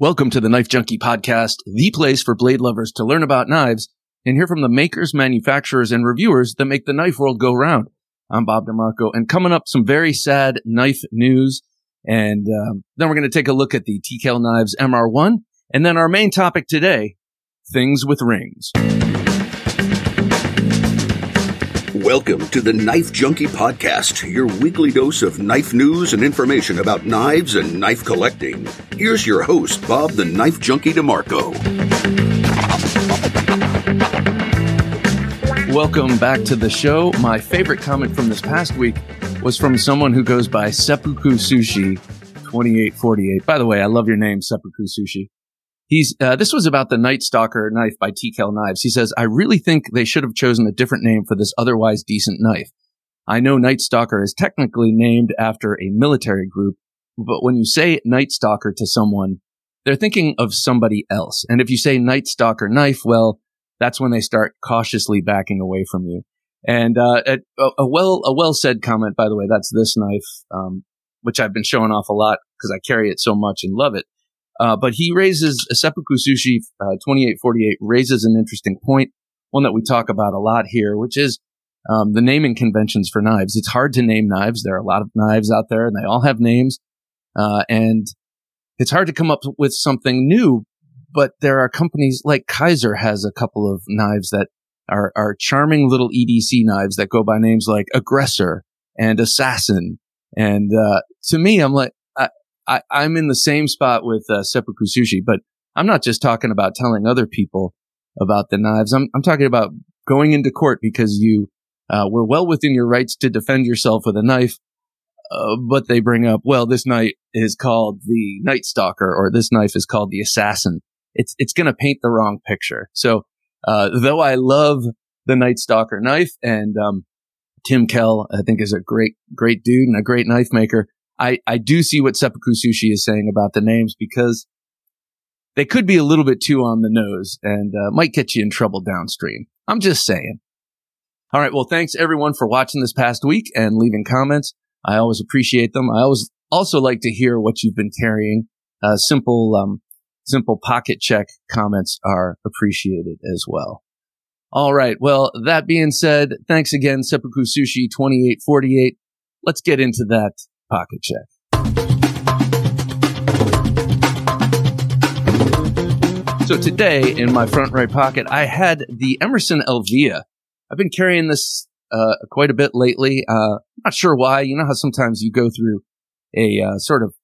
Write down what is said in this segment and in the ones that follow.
Welcome to the Knife Junkie Podcast, the place for blade lovers to learn about knives and hear from the makers, manufacturers, and reviewers that make the knife world go round. I'm Bob DeMarco, and coming up, some very sad knife news. And um, then we're going to take a look at the T.Kell Knives MR1. And then our main topic today, things with rings. Welcome to the Knife Junkie Podcast, your weekly dose of knife news and information about knives and knife collecting. Here's your host, Bob the Knife Junkie DeMarco. Welcome back to the show. My favorite comment from this past week was from someone who goes by Seppuku Sushi 2848. By the way, I love your name, Seppuku Sushi. He's uh, this was about the Night Stalker knife by T.Kell Knives. He says, "I really think they should have chosen a different name for this otherwise decent knife. I know Night Stalker is technically named after a military group, but when you say Night Stalker to someone, they're thinking of somebody else. And if you say Night Stalker knife, well, that's when they start cautiously backing away from you." And uh, a, a well a well said comment, by the way. That's this knife, um, which I've been showing off a lot because I carry it so much and love it. Uh, but he raises a seppuku sushi uh, 2848 raises an interesting point, one that we talk about a lot here, which is um, the naming conventions for knives. It's hard to name knives. There are a lot of knives out there, and they all have names, uh, and it's hard to come up with something new. But there are companies like Kizer has a couple of knives that are are charming little EDC knives that go by names like Aggressor and Assassin. And uh, to me, I'm like, I, am in the same spot with uh, seppuku sushi, but I'm not just talking about telling other people about the knives. I'm, I'm talking about going into court because you uh, were well within your rights to defend yourself with a knife. Uh, but they bring up, well, this knife is called the Night Stalker, or this knife is called the Assassin. It's it's going to paint the wrong picture. So, uh, though I love the Night Stalker knife, and um, Tim Kell, I think, is a great great dude and a great knife maker. I, I do see what Seppuku Sushi is saying about the names because they could be a little bit too on the nose and uh, might get you in trouble downstream. I'm just saying. All right. Well, thanks everyone for watching this past week and leaving comments. I always appreciate them. I always also like to hear what you've been carrying. Uh, simple, um, simple pocket check comments are appreciated as well. All right. Well, that being said, thanks again, Seppuku Sushi 2848. Let's get into that pocket check. So today in my front right pocket, I had the Emerson Elvia. I've been carrying this uh, quite a bit lately. Uh, not sure why. You know how sometimes you go through a uh, sort of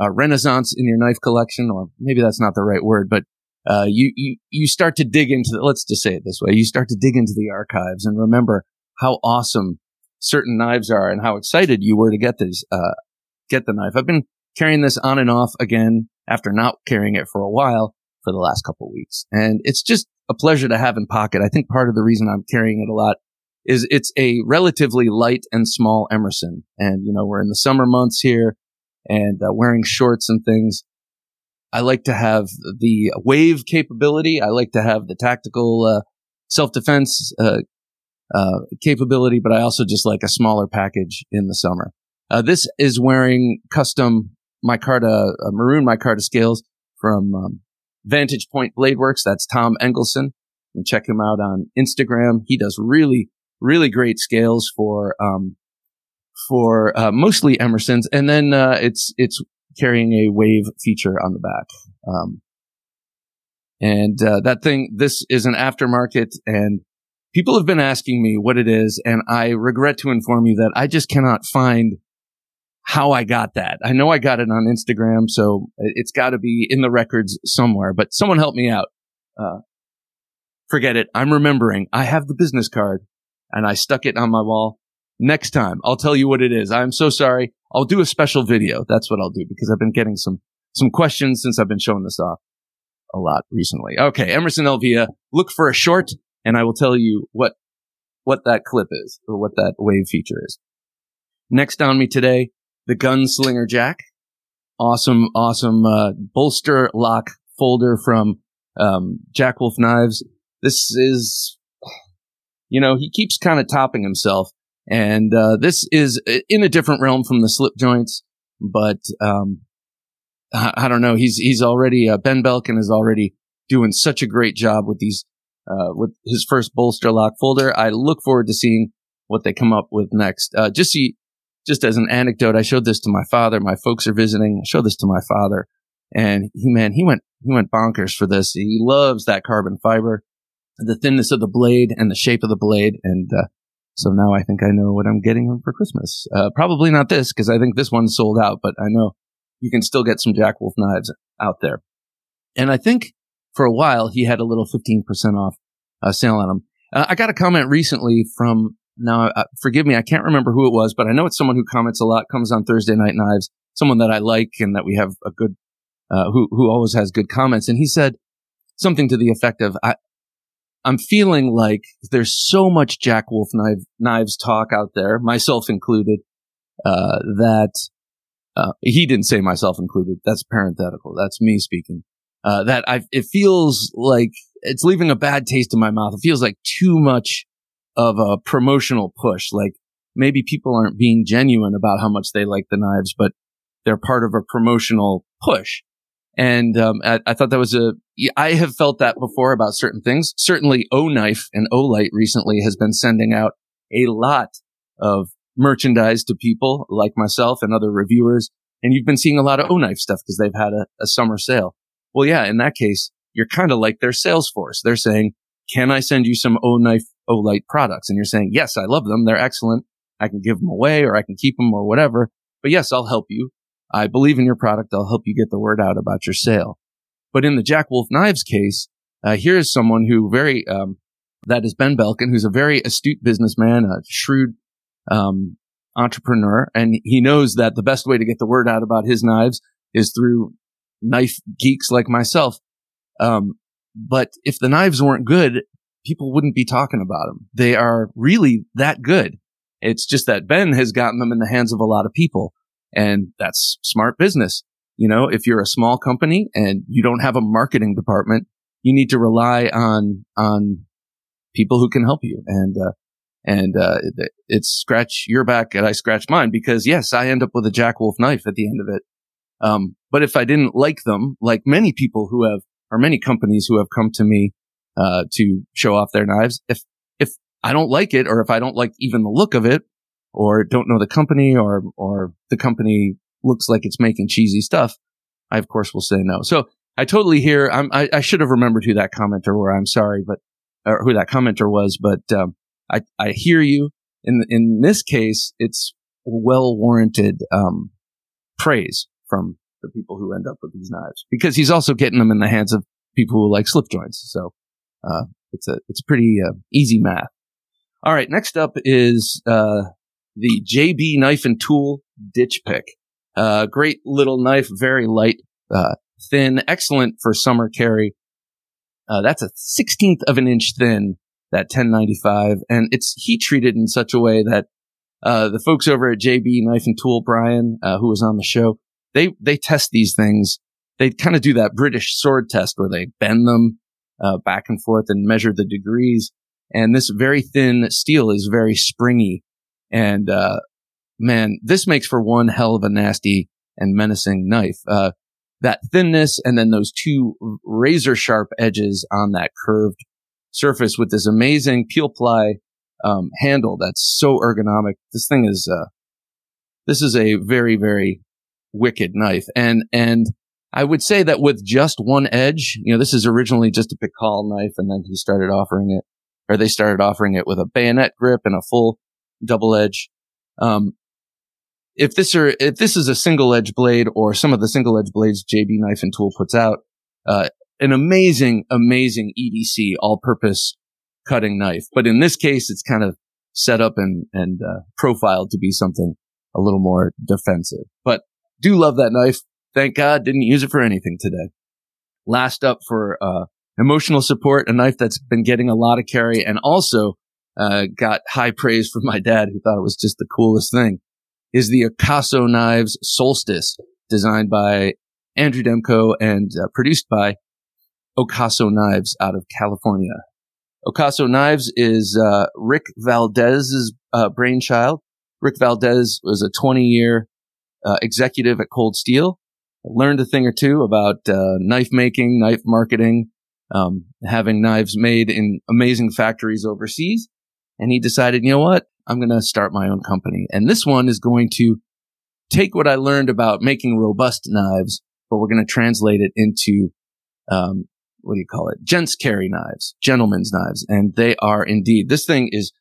renaissance in your knife collection, or maybe that's not the right word, but uh, you you you start to dig into. The, let's just say it this way: you start to dig into the archives and remember how awesome certain knives are and how excited you were to get these, uh, get the knife. I've been carrying this on and off again after not carrying it for a while for the last couple weeks. And it's just a pleasure to have in pocket. I think part of the reason I'm carrying it a lot is it's a relatively light and small Emerson. And, you know, we're in the summer months here and uh, wearing shorts and things. I like to have the wave capability. I like to have the tactical, uh, self-defense, uh, uh, capability, but I also just like a smaller package in the summer. Uh, this is wearing custom micarta, uh, maroon micarta scales from um, Vantage Point Blade Works. That's Tom Engelson. And check him out on Instagram. He does really, really great scales for um, for uh, mostly Emersons, and then uh, it's it's carrying a wave feature on the back. Um, and uh, that thing, this is an aftermarket, and people have been asking me what it is, and I regret to inform you that I just cannot find how I got that. I know I got it on Instagram, so it's got to be in the records somewhere, but someone help me out. Uh, forget it. I'm remembering. I have the business card and I stuck it on my wall. Next time, I'll tell you what it is. I'm so sorry. I'll do a special video. That's what I'll do because I've been getting some, some questions since I've been showing this off a lot recently. Okay. Emerson Elvia, look for a short and I will tell you what what that clip is or what that wave feature is. Next on me today, the Gunslinger Jack. Awesome, awesome uh, bolster lock folder from um, Jack Wolf Knives. This is, you know, he keeps kind of topping himself, and uh, this is in a different realm from the slip joints, but um, I, I don't know. He's he's already uh, Ben Belkin is already doing such a great job with these uh, with his first bolster lock folder. I look forward to seeing what they come up with next. Uh, just see, just as an anecdote, I showed this to my father. My folks are visiting. I showed this to my father, and he man, he went he went bonkers for this. He loves that carbon fiber, the thinness of the blade, and the shape of the blade, and uh, so now I think I know what I'm getting him for Christmas. Uh, probably not this because I think this one's sold out, but I know you can still get some Jack Wolf knives out there. And I think for a while he had a little 15% off uh, sale on them. Uh, I got a comment recently from now, uh, forgive me, I can't remember who it was, but I know it's someone who comments a lot, comes on Thursday Night Knives, someone that I like and that we have a good, uh, who who always has good comments. And he said something to the effect of, I, I'm feeling like there's so much Jack Wolf knife, knives talk out there, myself included, uh, that uh, he didn't say myself included. That's parenthetical. That's me speaking. Uh, that I it feels like it's leaving a bad taste in my mouth. It feels like too much of a promotional push. Like maybe people aren't being genuine about how much they like the knives, but they're part of a promotional push. And um, I, I, thought that was a. I have felt that before about certain things. Certainly, OKnife and Olight recently has been sending out a lot of merchandise to people like myself and other reviewers. And you've been seeing a lot of OKnife stuff because they've had a, a summer sale. Well, yeah, in that case, you're kind of like their sales force. They're saying, can I send you some O knife, Olight products? And you're saying, yes, I love them. They're excellent. I can give them away or I can keep them or whatever. But yes, I'll help you. I believe in your product. I'll help you get the word out about your sale. But in the Jack Wolf Knives case, uh, here is someone who very, um, that is Ben Belkin, who's a very astute businessman, a shrewd, um, entrepreneur. And he knows that the best way to get the word out about his knives is through knife geeks like myself. Um, but if the knives weren't good, people wouldn't be talking about them. They are really that good. It's just that Ben has gotten them in the hands of a lot of people and that's smart business. You know, if you're a small company and you don't have a marketing department, you need to rely on, on people who can help you. And, uh, and, uh, it's scratch your back and I scratch mine because yes, I end up with a Jack Wolf knife at the end of it. Um, but if I didn't like them, like many people who have, or many companies who have come to me, uh, to show off their knives, if, if I don't like it or if I don't like even the look of it or don't know the company or, or the company looks like it's making cheesy stuff, I of course will say no. So I totally hear, I'm, I, I should have remembered who that commenter were. I'm sorry, but, or who that commenter was, but, um, I, I hear you. In, in this case, it's well warranted, um, praise from the people who end up with these knives because he's also getting them in the hands of people who like slip joints. So, uh, it's a, it's pretty, uh, easy math. All right. Next up is, uh, the JB knife and tool ditch pick. Uh, great little knife, very light, uh, thin, excellent for summer carry. Uh, that's a 16th of an inch thin, that 1095, and it's heat treated in such a way that, the folks over at JB Knife and Tool, Brian, who was on the show, they, they test these things. They kind of do that British sword test where they bend them, uh, back and forth and measure the degrees. And this very thin steel is very springy. And, uh, man, this makes for one hell of a nasty and menacing knife. Uh, that thinness and then those two razor sharp edges on that curved surface with this amazing peel ply, um, handle that's so ergonomic. This thing is, uh, this is a very, very wicked knife. And, and I would say that with just one edge, you know, this is originally just a Pikal knife and then he started offering it, or they started offering it with a bayonet grip and a full double edge. Um, if this are, if this is a single edge blade or some of the single edge blades JB Knife and Tool puts out, uh, an amazing, amazing EDC all purpose cutting knife. But in this case, it's kind of set up and, and, uh, profiled to be something a little more defensive, but do love that knife. Thank God didn't use it for anything today. Last up for, uh, emotional support, a knife that's been getting a lot of carry and also uh, got high praise from my dad, who thought it was just the coolest thing, is the Ocaso Knives Solstice, designed by Andrew Demko and uh, produced by Ocaso Knives out of California. Ocaso Knives is uh, Rick Valdez's uh, brainchild. Rick Valdez was a 20 year uh, executive at Cold Steel. learned a thing or two about uh, knife making, knife marketing, um, having knives made in amazing factories overseas. And he decided, you know what? I'm going to start my own company. And this one is going to take what I learned about making robust knives, but we're going to translate it into, um, what do you call it? Gents carry knives, gentlemen's knives. And they are indeed, this thing is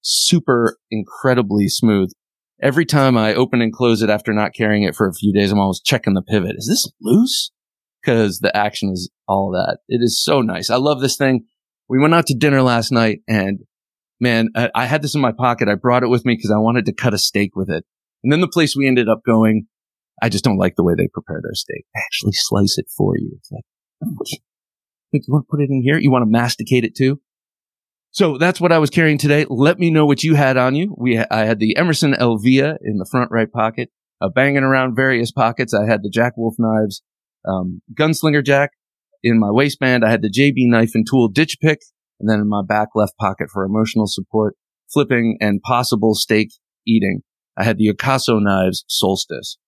super incredibly smooth. Every time I open and close it after not carrying it for a few days, I'm always checking the pivot. Is this loose? Cause the action is all that. It is so nice. I love this thing. We went out to dinner last night and man, I, I had this in my pocket. I brought it with me because I wanted to cut a steak with it. And then the place we ended up going, I just don't like the way they prepare their steak. They actually slice it for you. It's like, oh, think you want to put it in here? You want to masticate it too? So that's what I was carrying today. Let me know what you had on you. We, I had the Emerson Elvia in the front right pocket, uh, banging around various pockets. I had the Jack Wolf knives, um, gunslinger jack in my waistband. I had the JB knife and tool ditch pick, and then in my back left pocket for emotional support, flipping and possible steak eating. I had the Ocaso knives solstice.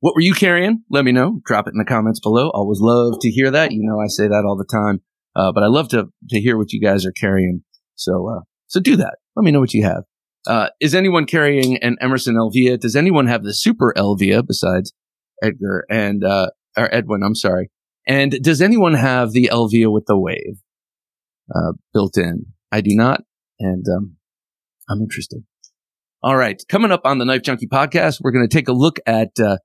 What were you carrying? Let me know. Drop it in the comments below. Always love to hear that. You know, I say that all the time. Uh, but I love to, to hear what you guys are carrying. So, uh, so do that. Let me know what you have. Uh, is anyone carrying an Emerson Elvia? Does anyone have the Super Elvia besides Edgar and, uh, or Edwin? I'm sorry. And does anyone have the Elvia with the wave, uh, built in? I do not. And, um, I'm interested. All right. Coming up on the Knife Junkie podcast, we're going to take a look at, uh,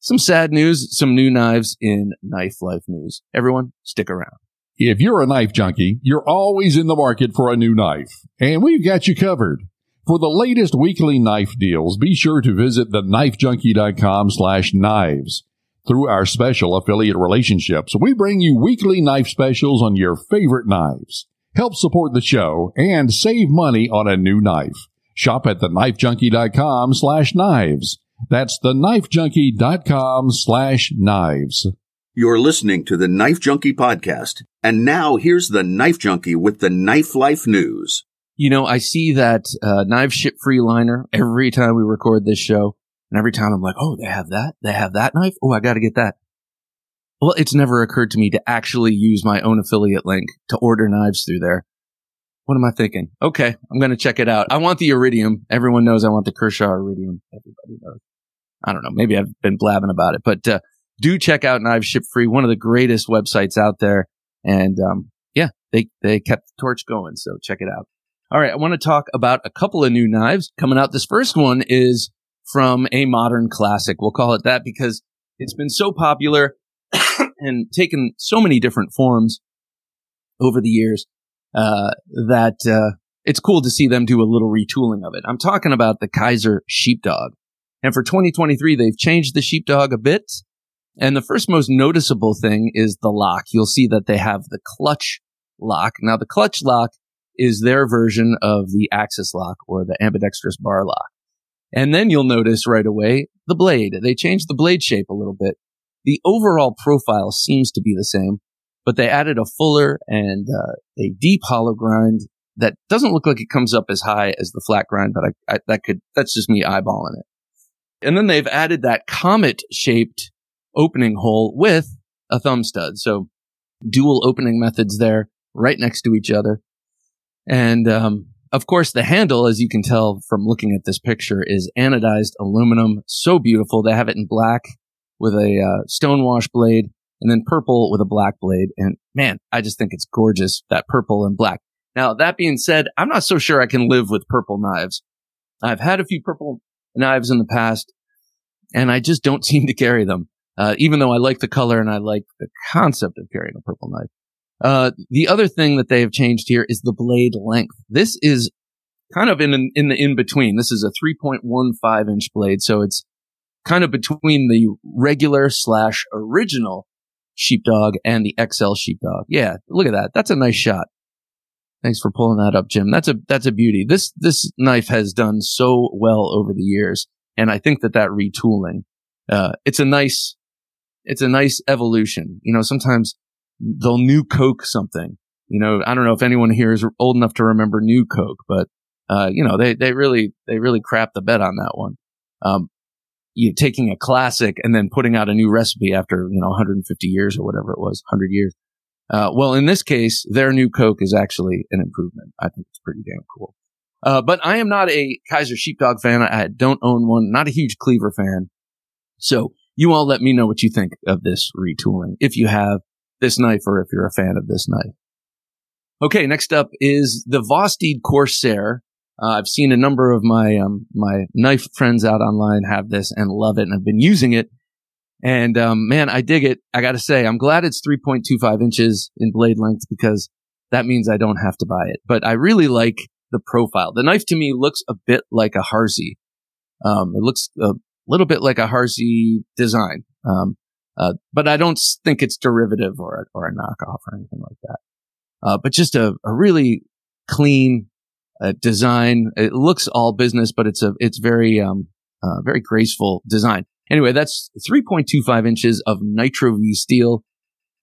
some sad news, some new knives in knife life news. Everyone, stick around. If you're a knife junkie, you're always in the market for a new knife, and we've got you covered. For the latest weekly knife deals, be sure to visit theknifejunkie.com slash knives. Through our special affiliate relationships, we bring you weekly knife specials on your favorite knives. Help support the show and save money on a new knife. Shop at theknifejunkie.com slash knives. That's theknifejunkie.com slash knives. You're listening to the Knife Junkie podcast. And now here's the Knife Junkie with the Knife Life News. You know, I see that uh, knife ship free liner every time we record this show. And every time I'm like, oh, they have that? They have that knife? Oh, I got to get that. Well, it's never occurred to me to actually use my own affiliate link to order knives through there. What am I thinking? Okay, I'm going to check it out. I want the Iridium. Everyone knows I want the Kershaw Iridium. Everybody knows. I don't know. Maybe I've been blabbing about it, but uh, do check out Knives Ship Free, one of the greatest websites out there. And um, yeah, they they kept the torch going, so check it out. All right, I want to talk about a couple of new knives coming out. This first one is from a modern classic. We'll call it that because it's been so popular and taken so many different forms over the years uh, that uh, it's cool to see them do a little retooling of it. I'm talking about the Kizer Sheepdog. And for 2023, they've changed the Sheepdog a bit. And the first most noticeable thing is the lock. You'll see that they have the clutch lock. Now, the clutch lock is their version of the axis lock or the ambidextrous bar lock. And then you'll notice right away the blade. They changed the blade shape a little bit. The overall profile seems to be the same, but they added a fuller and uh, a deep hollow grind that doesn't look like it comes up as high as the flat grind, but I, I, that could, that's just me eyeballing it. And then they've added that comet shaped opening hole with a thumb stud. So dual opening methods there right next to each other. And, um, of course, the handle, as you can tell from looking at this picture, is anodized aluminum. So beautiful. They have it in black with a uh, stonewash blade and then purple with a black blade. And man, I just think it's gorgeous, that purple and black. Now, that being said, I'm not so sure I can live with purple knives. I've had a few purple knives in the past and I just don't seem to carry them. Uh, even though I like the color and I like the concept of carrying a purple knife. Uh, the other thing that they have changed here is the blade length. This is kind of in, in the in between. This is a 3.15 inch blade. So it's kind of between the regular slash original sheepdog and the XL sheepdog. Yeah. Look at that. That's a nice shot. Thanks for pulling that up, Jim. That's a, that's a beauty. This, this knife has done so well over the years. And I think that that retooling, uh, it's a nice, it's a nice evolution. You know, sometimes they'll new Coke something. You know, I don't know if anyone here is old enough to remember new Coke, but, uh, you know, they, they really, they really crap the bed on that one. Um, you taking a classic and then putting out a new recipe after, you know, 150 years or whatever it was, 100 years. Uh, well, in this case, their new Coke is actually an improvement. I think it's pretty damn cool. Uh, but I am not a Kizer Sheepdog fan. I don't own one. Not a huge Cleaver fan. So you all let me know what you think of this retooling. If you have this knife or if you're a fan of this knife. Okay. Next up is the Vosteed Corsair. Uh, I've seen a number of my, um, my knife friends out online have this and love it and I've been using it. And, um, man, I dig it. I gotta say, I'm glad it's 3.25 inches in blade length because that means I don't have to buy it. But I really like the profile. The knife to me looks a bit like a Harsey. Um, it looks a little bit like a Harsey design. Um, uh, but I don't think it's derivative or a, or a knockoff or anything like that. Uh, but just a, a really clean, uh, design. It looks all business, but it's a, it's very, um, uh, very graceful design. Anyway, that's 3.25 inches of nitro V steel.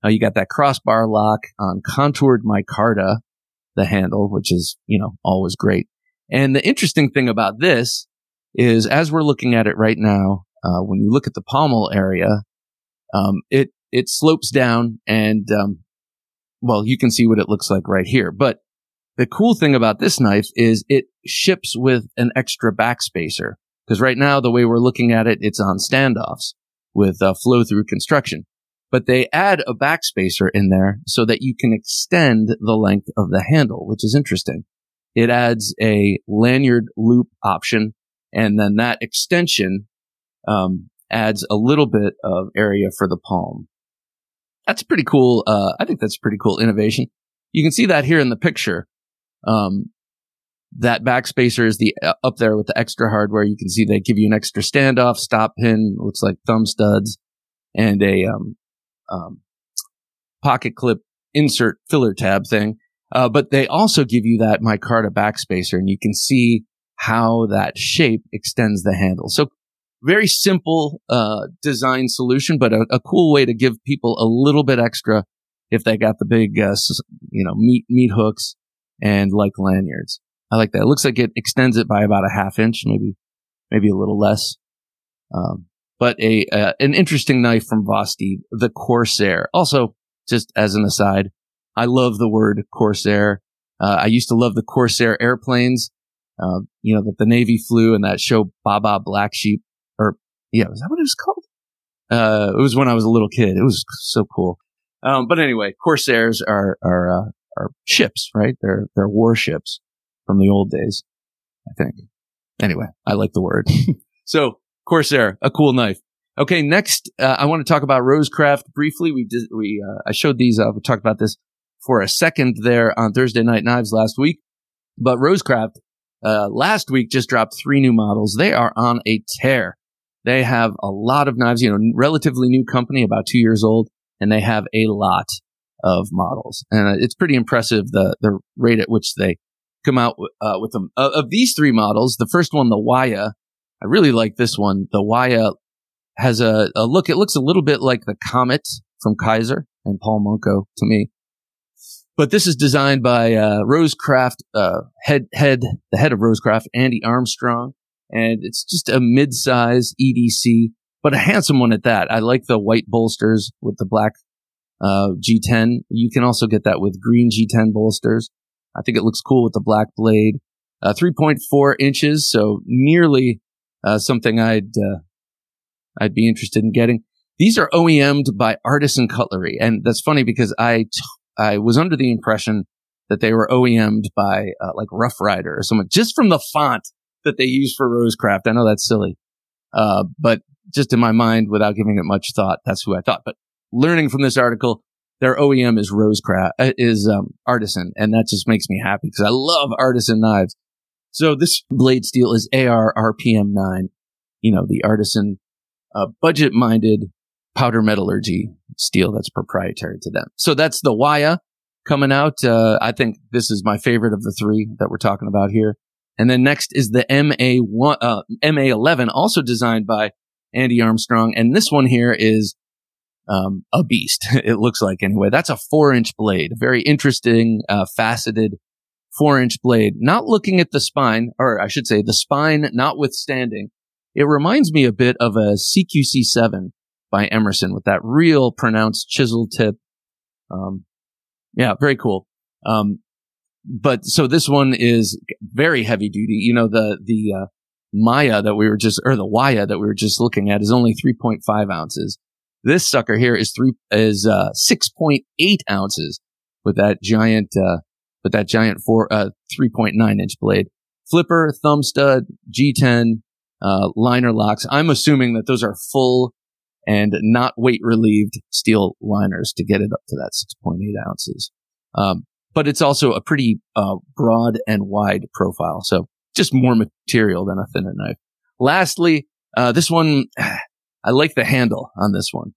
Uh, you got that crossbar lock on contoured micarta, the handle, which is, you know, always great. And the interesting thing about this is as we're looking at it right now, uh, when you look at the pommel area, um, it, it slopes down and, um, well, you can see what it looks like right here. But the cool thing about this knife is it ships with an extra backspacer. Because right now, the way we're looking at it, it's on standoffs with uh, flow through construction. But they add a backspacer in there so that you can extend the length of the handle, which is interesting. It adds a lanyard loop option, and then that extension um, adds a little bit of area for the palm. That's pretty cool. Uh, I think that's pretty cool innovation. You can see that here in the picture. Um, that backspacer is the uh, up there with the extra hardware. You can see they give you an extra standoff, stop pin, looks like thumb studs, and a um, um, pocket clip insert filler tab thing. Uh, but they also give you that micarta backspacer, and you can see how that shape extends the handle. So very simple uh, design solution, but a, a, cool way to give people a little bit extra if they got the big, uh, you know, meat meat hooks and like lanyards. I like that. It looks like it extends it by about a half inch, maybe, maybe a little less. Um, but a, uh, an interesting knife from Vosteed, the Corsair. Also, just as an aside, I love the word Corsair. Uh, I used to love the Corsair airplanes, uh, you know, that the Navy flew and that show Baa Black Sheep, or yeah, was that what it was called? Uh, it was when I was a little kid. It was so cool. Um, but anyway, Corsairs are, are, uh, are ships, right? They're, they're warships from the old days, I think. Anyway, I like the word. so Corsair, a cool knife. Okay, next, uh, I want to talk about Rosecraft briefly. We did, we, uh, I showed these, uh, we talked about this for a second there on Thursday Night Knives last week. But Rosecraft, uh, last week just dropped three new models. They are on a tear. They have a lot of knives, you know, relatively new company, about two years old, and they have a lot of models. And uh, it's pretty impressive the, the rate at which they come out uh, with them. Uh, of these three models, the first one, the Waya, I really like this one. The Waya has a, a look. It looks a little bit like the Comet from Kizer and Paul Munko to me. But this is designed by uh, Rosecraft uh, head head the head of Rosecraft, Andy Armstrong, and it's just a mid-size EDC, but a handsome one at that. I like the white bolsters with the black uh, G10. You can also get that with green G10 bolsters. I think it looks cool with the black blade. Uh, 3.4 inches, so nearly uh, something I'd uh, I'd be interested in getting. These are OEM'd by Artisan Cutlery, and that's funny because I I was under the impression that they were OEM'd by uh, like Rough Rider or someone just from the font that they use for Rosecraft. I know that's silly, uh, but just in my mind, without giving it much thought, that's who I thought. But learning from this article, their OEM is Rosecraft, uh, is um, Artisan, and that just makes me happy because I love Artisan knives. So this blade steel is AR RPM nine, you know, the Artisan uh, budget minded powder metallurgy steel that's proprietary to them. So that's the Waya coming out. Uh, I think this is my favorite of the three that we're talking about here. And then next is the MA one, uh, MA11, also designed by Andy Armstrong. And this one here is um, a beast. it looks like anyway. That's a four inch blade, very interesting, uh, faceted four inch blade. Not looking at the spine, or I should say the spine notwithstanding. it reminds me a bit of a CQC7 by Emerson with that real pronounced chisel tip. Um, yeah, very cool. Um, but so this one is very heavy duty. You know, the, the, uh, Maya that we were just, or the Waya that we were just looking at is only 3.5 ounces. This sucker here is three, is, uh, 6.8 ounces with that giant, uh, with that giant four, uh, 3.9 inch blade. Flipper, thumb stud, G10, uh, liner locks. I'm assuming that those are full and not weight relieved steel liners to get it up to that 6.8 ounces. Um, but it's also a pretty, uh, broad and wide profile. So just more material than a thinner knife. Lastly, uh, this one, I like the handle on this one.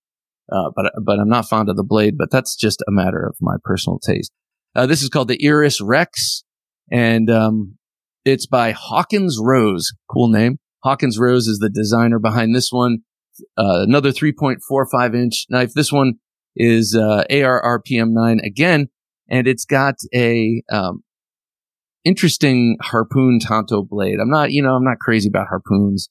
Uh, but, but I'm not fond of the blade, but that's just a matter of my personal taste. Uh, this is called the Iris Rex and, um, it's by Hawkins Rose. Cool name. Hawkins Rose is the designer behind this one. Uh, another 3.45 inch knife. This one is, uh, AR RPM 9 again, and it's got a, um, interesting harpoon tanto blade. I'm not, you know, I'm not crazy about harpoons.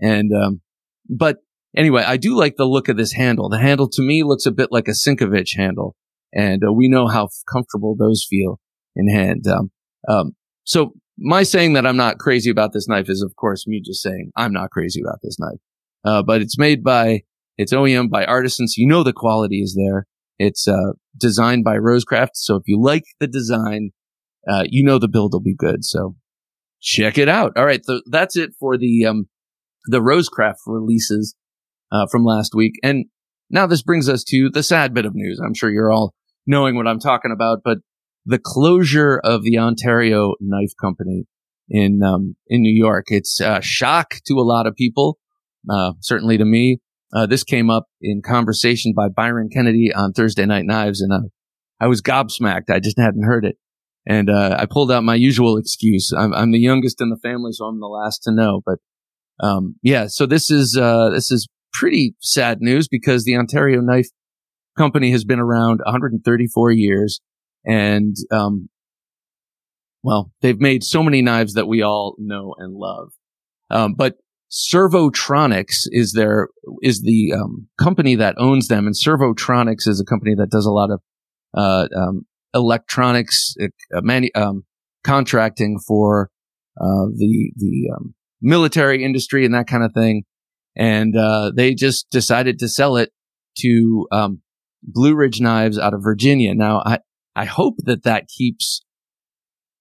And, um, but anyway, I do like the look of this handle. The handle to me looks a bit like a Sinkevich handle. And uh, we know how comfortable those feel in hand. Um, um, so my saying that I'm not crazy about this knife is, of course, me just saying I'm not crazy about this knife. Uh, but it's made by, it's OEM by artisans. You know the quality is there. It's uh, designed by Rosecraft. So if you like the design, uh, you know the build will be good. So check it out. All right. So that's it for the, um, the Rosecraft releases, uh, from last week. And now this brings us to the sad bit of news. I'm sure you're all knowing what I'm talking about, but the closure of the Ontario Knife Company in, um, in New York. It's a shock to a lot of people. Uh, certainly to me. Uh, this came up in conversation by Byron Kennedy on Thursday Night Knives and, uh, I was gobsmacked. I just hadn't heard it. And uh, I pulled out my usual excuse. I'm, I'm, the youngest in the family, so I'm the last to know. But um, yeah, so this is uh, this is pretty sad news because the Ontario Knife Company has been around 134 years, and um, well, they've made so many knives that we all know and love. Um, but Servotronics is their is the um, company that owns them, and Servotronics is a company that does a lot of uh, um, electronics uh, manu- um, contracting for uh, the the um, military industry and that kind of thing, and uh, they just decided to sell it to um, Blue Ridge Knives out of Virginia. Now, I I hope that that keeps.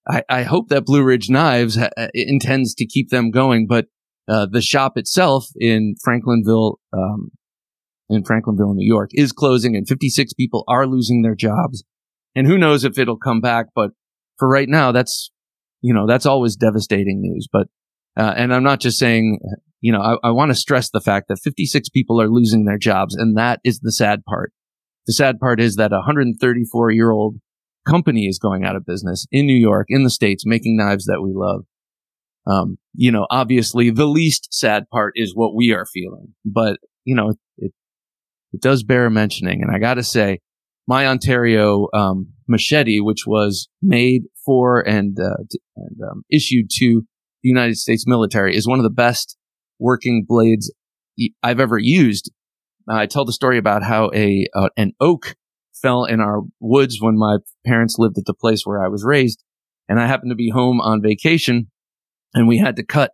I, I hope that Blue Ridge Knives ha- uh, intends to keep them going, but uh, the shop itself in Franklinville, um, in Franklinville, New York, is closing, and 56 people are losing their jobs and who knows if it'll come back. But for right now, that's, you know, that's always devastating news. But, uh, and I'm not just saying, you know, I, I want to stress the fact that 56 people are losing their jobs. And that is the sad part. The sad part is that a 134 year old company is going out of business in New York, in the States, making knives that we love. Um, you know, obviously the least sad part is what we are feeling, but you know, it, it does bear mentioning. And I got to say, my Ontario um, machete, which was made for and, uh, and um, issued to the United States military, is one of the best working blades I've ever used. I tell the story about how a uh, an oak fell in our woods when my parents lived at the place where I was raised, and I happened to be home on vacation, and we had to cut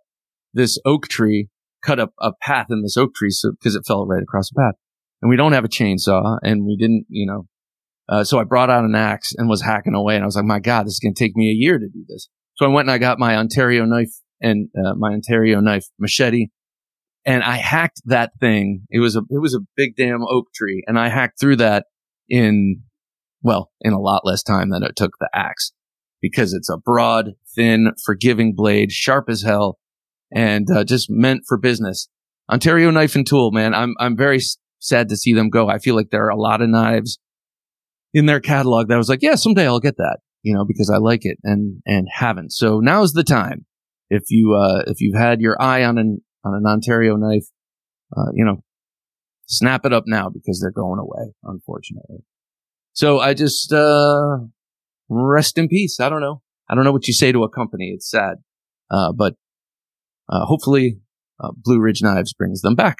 this oak tree, cut up a path in this oak tree, so because it fell right across the path, and we don't have a chainsaw, and we didn't, you know, uh, so I brought out an axe and was hacking away. And I was like, my God, this is going to take me a year to do this. So I went and I got my Ontario knife and uh, my Ontario knife machete. And I hacked that thing. It was a, it was a big damn oak tree. And I hacked through that in, well, in a lot less time than it took the axe because it's a broad, thin, forgiving blade, sharp as hell and uh, just meant for business. Ontario knife and tool, man. I'm, I'm very sad to see them go. I feel like there are a lot of knives in their catalog that I was like, yeah, someday I'll get that, you know, because I like it and, and haven't. So now's the time. If you, uh, if you've had your eye on an, on an Ontario knife, uh, you know, snap it up now because they're going away, unfortunately. So I just, uh, rest in peace. I don't know. I don't know what you say to a company. It's sad. Uh, but, uh, hopefully uh, Blue Ridge Knives brings them back.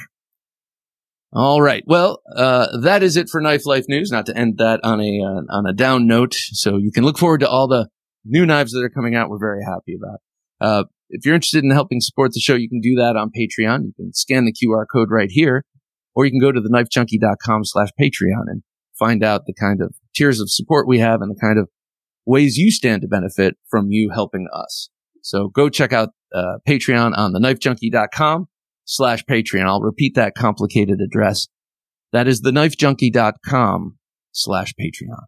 All right. Well, uh, that is it for Knife Life News. Not to end that on a uh, on a down note. So you can look forward to all the new knives that are coming out. We're very happy about. Uh, if you're interested in helping support the show, you can do that on Patreon. You can scan the QR code right here, or you can go to the knifejunkie.com slash Patreon and find out the kind of tiers of support we have and the kind of ways you stand to benefit from you helping us. So go check out uh, Patreon on the knifejunkie.com slash Patreon. I'll repeat that complicated address. That is theknifejunkie.com slash Patreon.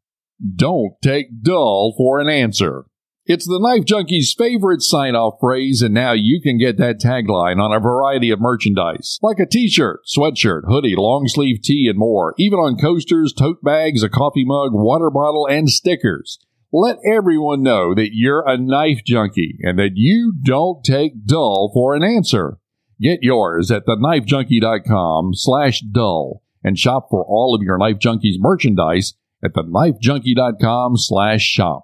Don't take dull for an answer. It's the Knife Junkie's favorite sign off phrase, and now you can get that tagline on a variety of merchandise, like a t shirt, sweatshirt, hoodie, long sleeve tee, and more, even on coasters, tote bags, a coffee mug, water bottle, and stickers. Let everyone know that you're a knife junkie and that you don't take dull for an answer. Get yours at theknifejunkie.com slash dull and shop for all of your Knife Junkies merchandise at theknifejunkie.com slash shop.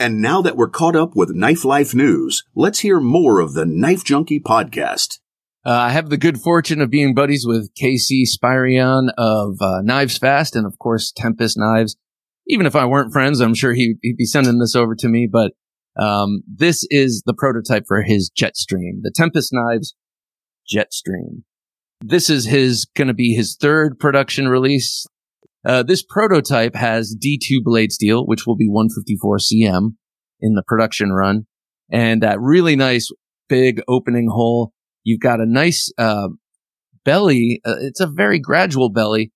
And now that we're caught up with Knife Life news, let's hear more of the Knife Junkie podcast. Uh, I have the good fortune of being buddies with Casey Spirion of uh, Knives Fast and, of course, Tempest Knives. Even if I weren't friends, I'm sure he, would be sending this over to me. But um, this is the prototype for his Jetstream, the Tempest Knives Jetstream. This is his going to be his third production release. Uh, this prototype has D2 blade steel, which will be 154 cm in the production run, and that really nice big opening hole. You've got a nice uh, belly. Uh, it's a very gradual belly,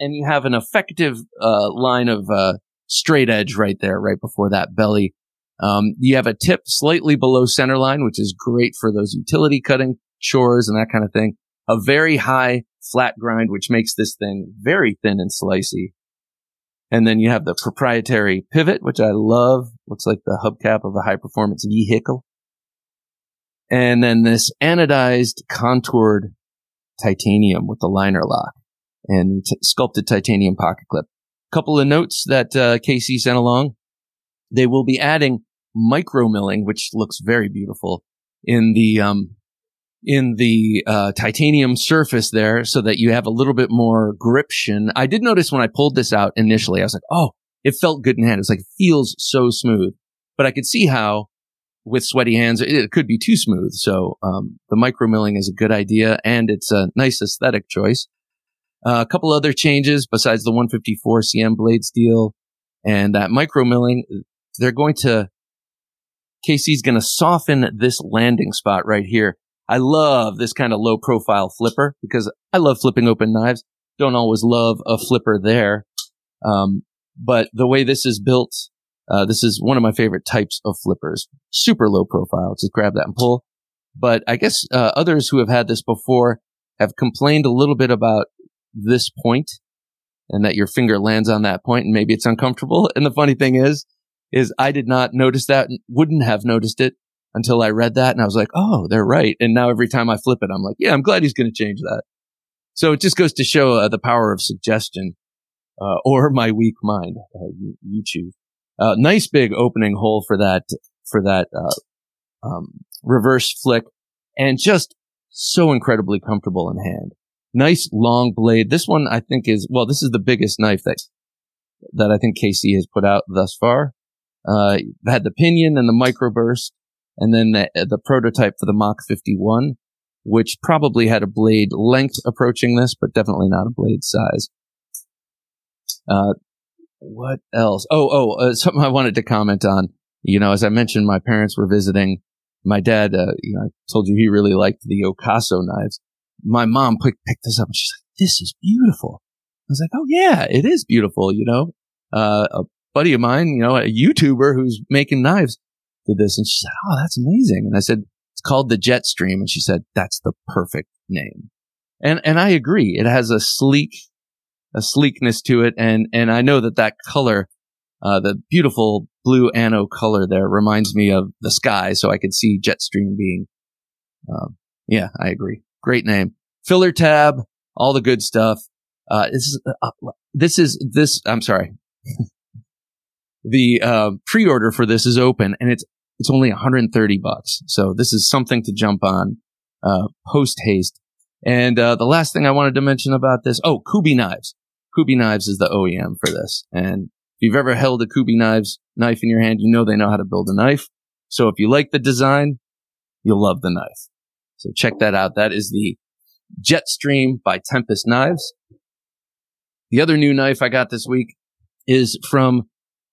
and you have an effective uh, line of uh, straight edge right there, right before that belly. Um, you have a tip slightly below center line, which is great for those utility cutting chores and that kind of thing. A very high flat grind, which makes this thing very thin and slicey. And then you have the proprietary pivot, which I love. Looks like the hubcap of a high performance vehicle. And then this anodized contoured titanium with the liner lock and t- sculpted titanium pocket clip. Couple of notes that uh, KC sent along. They will be adding micro milling, which looks very beautiful in the um, in the uh, titanium surface there so that you have a little bit more gription. I did notice when I pulled this out initially, I was like, oh, it felt good in hand. It was like, feels so smooth. But I could see how with sweaty hands, it, could be too smooth. So um, the micro milling is a good idea and it's a nice aesthetic choice. Uh, a couple other changes besides the 154 CM blade steel and that micro milling. They're going to, KC's going to soften this landing spot right here I love this kind of low profile flipper because I love flipping open knives. Don't always love a flipper there. Um, but the way this is built, uh, this is one of my favorite types of flippers. Super low profile. Just grab that and pull. But I guess, uh, others who have had this before have complained a little bit about this point and that your finger lands on that point and maybe it's uncomfortable. And the funny thing is, is I did not notice that and wouldn't have noticed it until I read that and I was like, oh, they're right. And now every time I flip it, I'm like, yeah, I'm glad he's going to change that. So it just goes to show uh, the power of suggestion, uh, or my weak mind. Uh, you, you, choose. Uh, nice big opening hole for that, for that, uh, um, reverse flick and just so incredibly comfortable in hand. Nice long blade. This one I think is, well, this is the biggest knife that, that I think KC has put out thus far. Uh, had the pinion and the microburst and then the, the prototype for the Mach 51, which probably had a blade length approaching this, but definitely not a blade size. Uh, what else? Oh, oh, uh, something I wanted to comment on. You know, as I mentioned, my parents were visiting. My dad, uh, you know, I told you he really liked the Ocaso knives. My mom picked, picked this up and she's like, this is beautiful. I was like, oh yeah, it is beautiful. You know, uh, a buddy of mine, you know, a YouTuber who's making knives did this. And she said, Oh, that's amazing. And I said, It's called the Jetstream. And she said, That's the perfect name. And, and I agree. It has a sleek, a sleekness to it. And, and I know that that color, uh, the beautiful blue anno color there reminds me of the sky. So I could see Jetstream being, um, yeah, I agree. Great name. Filler tab, all the good stuff. Uh, this is, uh, this is, this, I'm sorry. the uh, pre-order for this is open and it's it's only 130 bucks. So this is something to jump on. uh, post haste. And uh, the last thing I wanted to mention about this, oh, Kubey knives. Kubey knives is the OEM for this. And if you've ever held a Kubey knives knife in your hand, you know they know how to build a knife. So if you like the design, you'll love the knife. So check that out. That is the Jetstream by Tempest Knives. The other new knife I got this week is from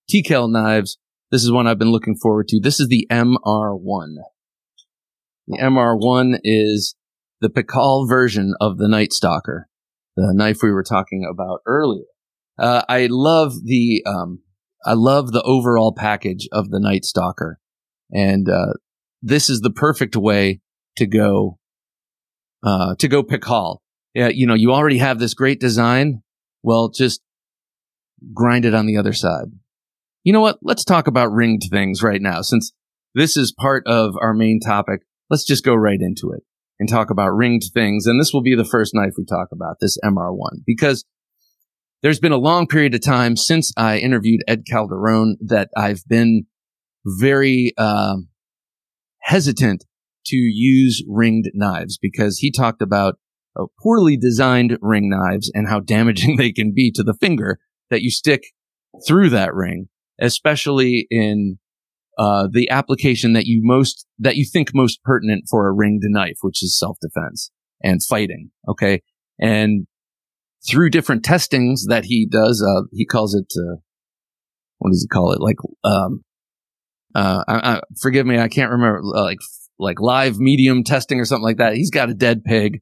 T.Kell Knives. This is one I've been looking forward to. This is the MR1. The MR1 is the Pikal version of the Night Stalker, the knife we were talking about earlier. Uh, I love the, um, I love the overall package of the Night Stalker. And, uh, this is the perfect way to go, uh, to go Pikal. Yeah, you know, you already have this great design. Well, just grind it on the other side. You know what? Let's talk about ringed things right now. Since this is part of our main topic, let's just go right into it and talk about ringed things. And this will be the first knife we talk about, this MR1, because there's been a long period of time since I interviewed Ed Calderon that I've been very uh, hesitant to use ringed knives because he talked about uh, poorly designed ring knives and how damaging they can be to the finger that you stick through that ring, especially in uh, the application that you most that you think most pertinent for a ringed knife, which is self defense and fighting. Okay, and through different testings that he does, uh, he calls it uh, what does he call it? Like, um, uh, I, I, forgive me, I can't remember. Uh, like, like live medium testing or something like that. He's got a dead pig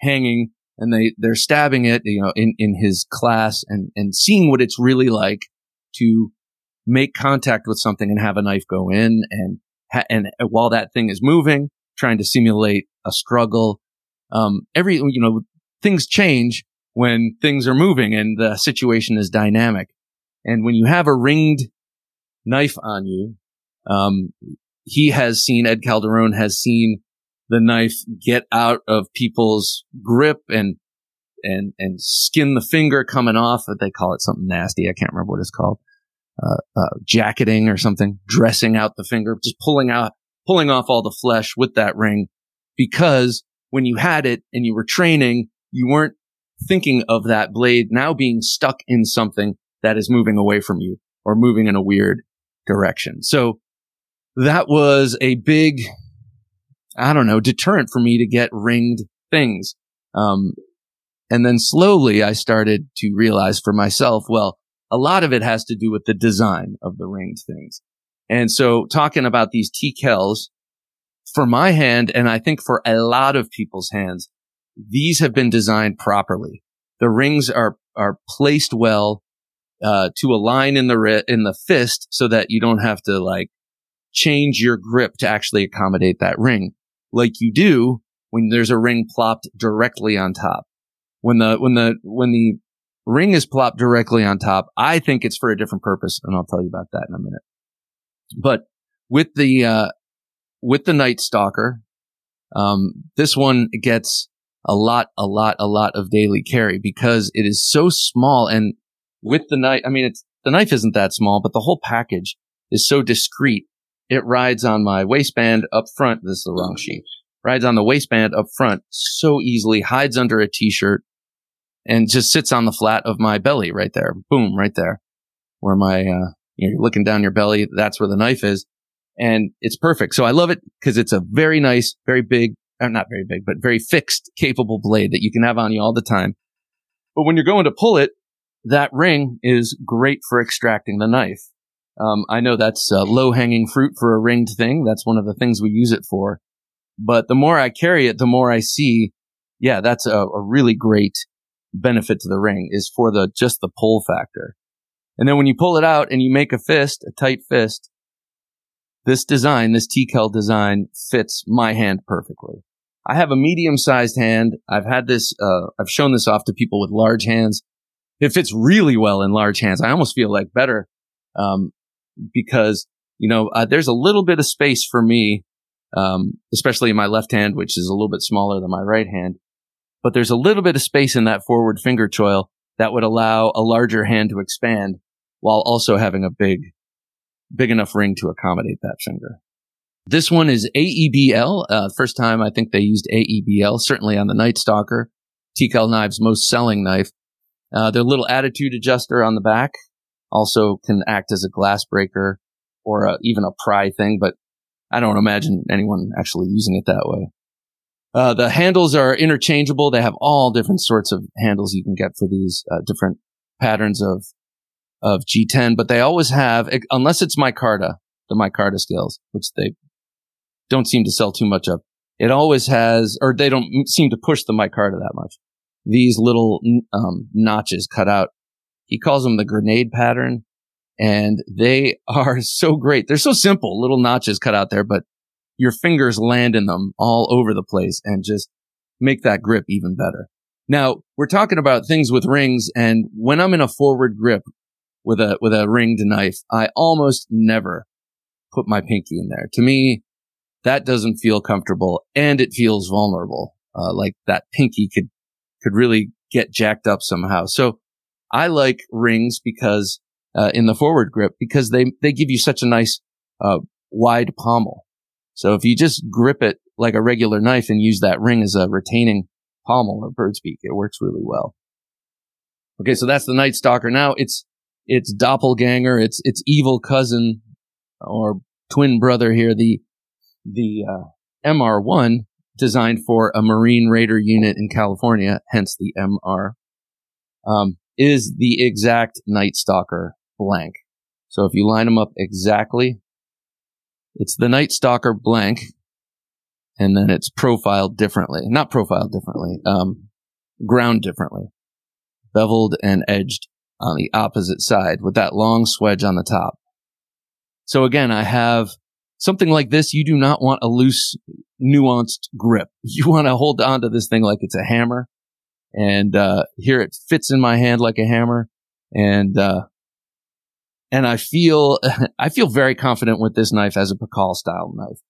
hanging and they, they're stabbing it, you know, in, in his class and, and seeing what it's really like to make contact with something and have a knife go in and, and while that thing is moving, trying to simulate a struggle. Um, every, you know, things change when things are moving and the situation is dynamic. And when you have a ringed knife on you, um, he has seen, Ed Calderon has seen the knife get out of people's grip and and and skin the finger coming off. They call it something nasty. I can't remember what it's called. Uh, uh, jacketing or something, dressing out the finger, just pulling out, pulling off all the flesh with that ring. Because when you had it and you were training, you weren't thinking of that blade now being stuck in something that is moving away from you or moving in a weird direction. So that was a big I don't know, deterrent for me to get ringed things. Um, and then slowly I started to realize for myself, well, a lot of it has to do with the design of the ringed things. And so talking about these T.Kells for my hand, and I think for a lot of people's hands, these have been designed properly. The rings are, are placed well, uh, to align in the, in the fist so that you don't have to like change your grip to actually accommodate that ring like you do when there's a ring plopped directly on top. When the, when the, when the ring is plopped directly on top, I think it's for a different purpose. And I'll tell you about that in a minute. But with the, uh, with the Night Stalker, um, this one gets a lot, a lot, a lot of daily carry because it is so small. And with the knife, I mean, it's, the knife isn't that small, but the whole package is so discreet it rides on my waistband up front. This is the wrong sheet. Rides on the waistband up front so easily, hides under a t-shirt and just sits on the flat of my belly right there. Boom, right there where my, uh, you're looking down your belly. That's where the knife is. And it's perfect. So I love it because it's a very nice, very big, uh, not very big, but very fixed, capable blade that you can have on you all the time. But when you're going to pull it, that ring is great for extracting the knife. Um, I know that's uh, low hanging fruit for a ringed thing. That's one of the things we use it for. But the more I carry it, the more I see, yeah, that's a, a really great benefit to the ring is for the, just the pull factor. And then when you pull it out and you make a fist, a tight fist, this design, this T.Kell design fits my hand perfectly. I have a medium sized hand. I've had this, uh, I've shown this off to people with large hands. It fits really well in large hands. I almost feel like better. Um, because, you know, uh, there's a little bit of space for me, um, especially in my left hand, which is a little bit smaller than my right hand. But there's a little bit of space in that forward finger choil that would allow a larger hand to expand while also having a big, big enough ring to accommodate that finger. This one is AEBL. Uh, first time I think they used AEBL, certainly on the Night Stalker, T.Kell Knives' most selling knife. Uh, their little attitude adjuster on the back also can act as a glass breaker or a, even a pry thing, but I don't imagine anyone actually using it that way. Uh, the handles are interchangeable. They have all different sorts of handles you can get for these uh, different patterns of of G10, but they always have, unless it's micarta, the micarta scales, which they don't seem to sell too much of. It always has, or they don't seem to push the micarta that much. These little um, notches cut out. He calls them the grenade pattern, and they are so great. They're so simple, little notches cut out there, but your fingers land in them all over the place and just make that grip even better. Now we're talking about things with rings, and when I'm in a forward grip with a with a ringed knife, I almost never put my pinky in there. To me, that doesn't feel comfortable and it feels vulnerable. Uh, like that pinky could, could really get jacked up somehow. So I like rings because, uh, in the forward grip because they, they give you such a nice, uh, wide pommel. So if you just grip it like a regular knife and use that ring as a retaining pommel or bird's beak, it works really well. Okay. So that's the Night Stalker. Now it's, it's doppelganger. It's, it's evil cousin or twin brother here. The, the uh, MR1 designed for a Marine Raider unit in California, hence the MR, um, is the exact Night Stalker blank. So if you line them up exactly, it's the Night Stalker blank, and then it's profiled differently. Not profiled differently, um, ground differently. Beveled and edged on the opposite side with that long swedge on the top. So again, I have something like this, you do not want a loose, nuanced grip. You want to hold on to this thing like it's a hammer. And, uh, here it fits in my hand like a hammer. And, uh, and I feel, I feel very confident with this knife as a Pikal style knife.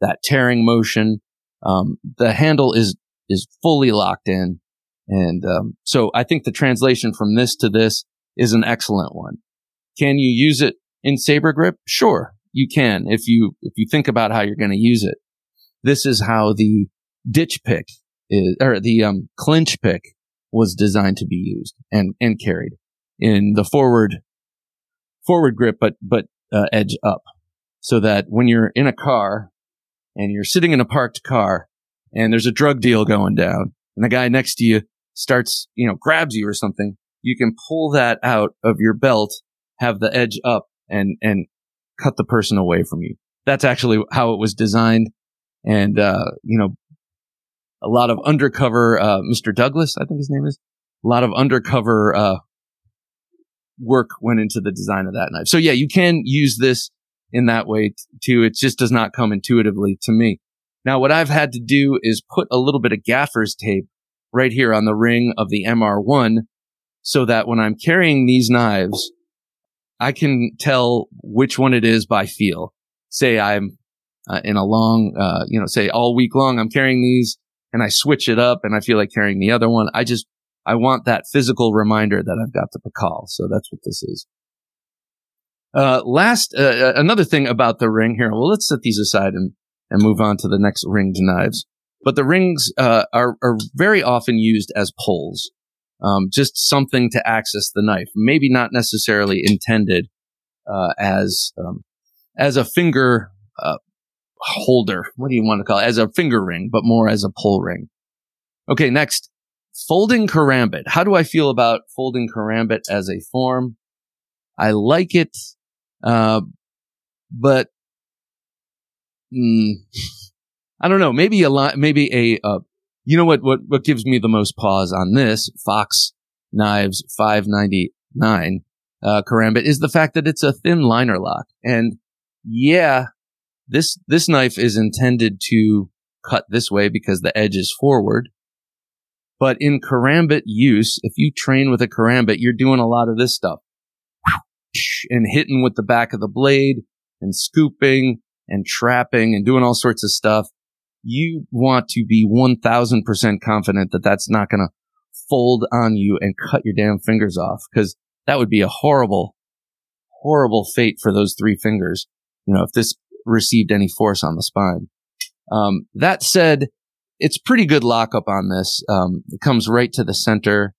That tearing motion, um, the handle is, is fully locked in. And, um, so I think the translation from this to this is an excellent one. Can you use it in saber grip? Sure you can if you if you think about how you're going to use it. This is how the ditch pick is, or the um, clinch pick was designed to be used and and carried in the forward forward grip, but but uh, edge up, so that when you're in a car and you're sitting in a parked car and there's a drug deal going down and the guy next to you starts you know grabs you or something, you can pull that out of your belt, have the edge up, and and cut the person away from you. That's actually how it was designed. And, uh, you know, a lot of undercover, uh, Mr. Douglas, I think his name is, a lot of undercover, uh, work went into the design of that knife. So yeah, you can use this in that way t- too. It just does not come intuitively to me. Now, what I've had to do is put a little bit of gaffer's tape right here on the ring of the MR1 so that when I'm carrying these knives, I can tell which one it is by feel. Say I'm uh, in a long, uh, you know, say all week long, I'm carrying these and I switch it up and I feel like carrying the other one. I just, I want that physical reminder that I've got the Pikal. So that's what this is. Uh, last, uh, uh, another thing about the ring here. Well, let's set these aside and, and move on to the next ringed knives. But the rings, uh, are, are very often used as poles um, just something to access the knife. Maybe not necessarily intended uh, as um, as a finger uh, holder. What do you want to call it? As a finger ring, but more as a pull ring. Okay, next, folding karambit. How do I feel about folding karambit as a form? I like it, uh, but mm, I don't know. Maybe a lot. Maybe a uh, you know what, what, what gives me the most pause on this Fox Knives 599, uh, Karambit is the fact that it's a thin liner lock. And yeah, this, this knife is intended to cut this way because the edge is forward. But in karambit use, if you train with a karambit, you're doing a lot of this stuff and hitting with the back of the blade and scooping and trapping and doing all sorts of stuff you want to be 1000% confident that that's not going to fold on you and cut your damn fingers off because that would be a horrible, horrible fate for those three fingers. You know, if this, received any force on the spine. Um, that said, it's pretty good lockup on this. Um, it comes right to the center.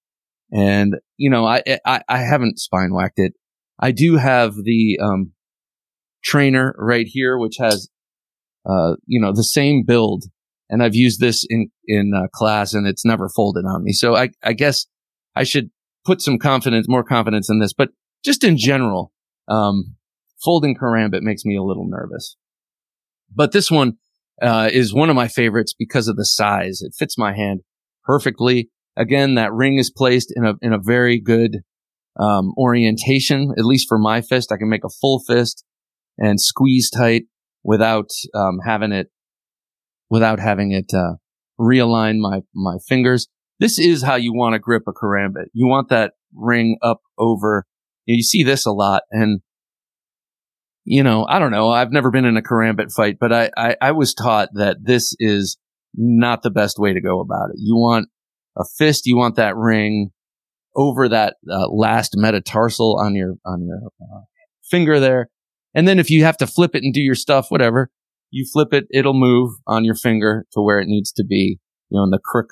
And, you know, I, I, I haven't spine whacked it. I do have the, um, trainer right here, which has, uh, you know, the same build. And I've used this in, in uh, class and it's never folded on me. So I, I guess I should put some confidence, more confidence in this, but just in general, um, folding karambit makes me a little nervous. But this one, uh, is one of my favorites because of the size. It fits my hand perfectly. Again, that ring is placed in a, in a very good, um, orientation, at least for my fist. I can make a full fist and squeeze tight without, um, having it, without having it, uh, realign my, my fingers. This is how you want to grip a karambit. You want that ring up over. You see this a lot and you know, I don't know. I've never been in a karambit fight, but I, I, I, was taught that this is not the best way to go about it. You want a fist, you want that ring over that uh, last metatarsal on your, on your uh, finger there. And then if you have to flip it and do your stuff, whatever, you flip it, it'll move on your finger to where it needs to be, you know, in the crook,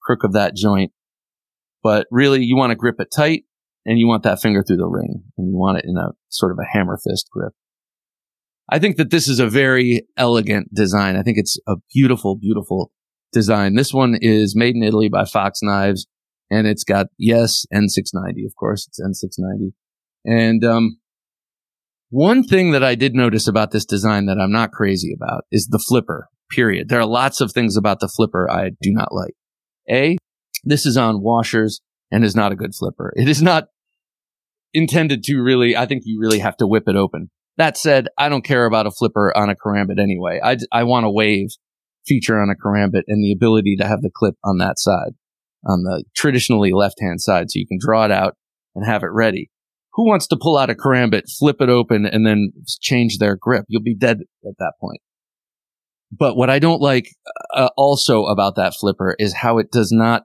crook of that joint. But really, you want to grip it tight and you want that finger through the ring and you want it in a sort of a hammer fist grip. I think that this is a very elegant design. I think it's a beautiful, beautiful design. This one is made in Italy by Fox Knives and it's got, yes, N690, of course, it's N690. And, um, one thing that I did notice about this design that I'm not crazy about is the flipper, period. There are lots of things about the flipper I do not like. A, this is on washers and is not a good flipper. It is not intended to really, I think you really have to whip it open. That said, I don't care about a flipper on a karambit anyway. I, I want a wave feature on a karambit and the ability to have the clip on that side, on the traditionally left hand side, so you can draw it out and have it ready. Who wants to pull out a karambit, flip it open, and then change their grip? You'll be dead at that point. But what I don't like uh, also about that flipper is how it does not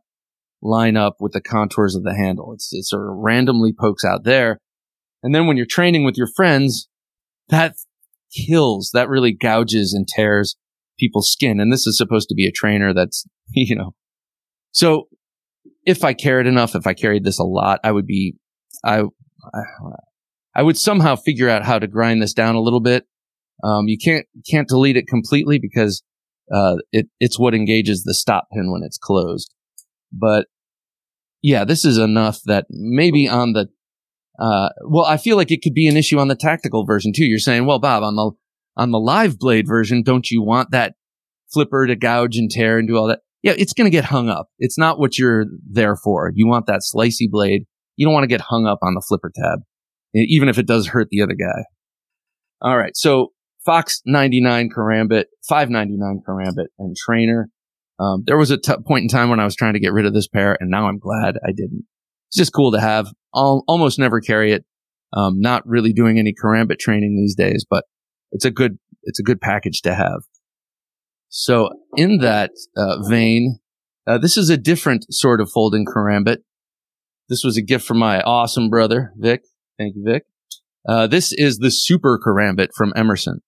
line up with the contours of the handle. It's, it sort of randomly pokes out there. And then when you're training with your friends, that kills, that really gouges and tears people's skin. And this is supposed to be a trainer that's, you know, so if I cared enough, if I carried this a lot, I would be, I, I would somehow figure out how to grind this down a little bit. Um, you can't, can't delete it completely because, uh, it, it's what engages the stop pin when it's closed. But yeah, this is enough that maybe on the uh, well, I feel like it could be an issue on the tactical version too. You're saying, well, Bob, on the on the live blade version, don't you want that flipper to gouge and tear and do all that? Yeah, it's going to get hung up. It's not what you're there for. You want that slicey blade. You don't want to get hung up on the flipper tab, even if it does hurt the other guy. All right. So Fox 99 Karambit, 599 Karambit and trainer. Um, there was a t- point in time when I was trying to get rid of this pair and now I'm glad I didn't. It's just cool to have. I'll almost never carry it. Um, not really doing any karambit training these days, but it's a good, it's a good package to have. So in that uh, vein, uh, this is a different sort of folding karambit. This was a gift from my awesome brother, Vic. Thank you, Vic. Uh, this is the super karambit from Emerson.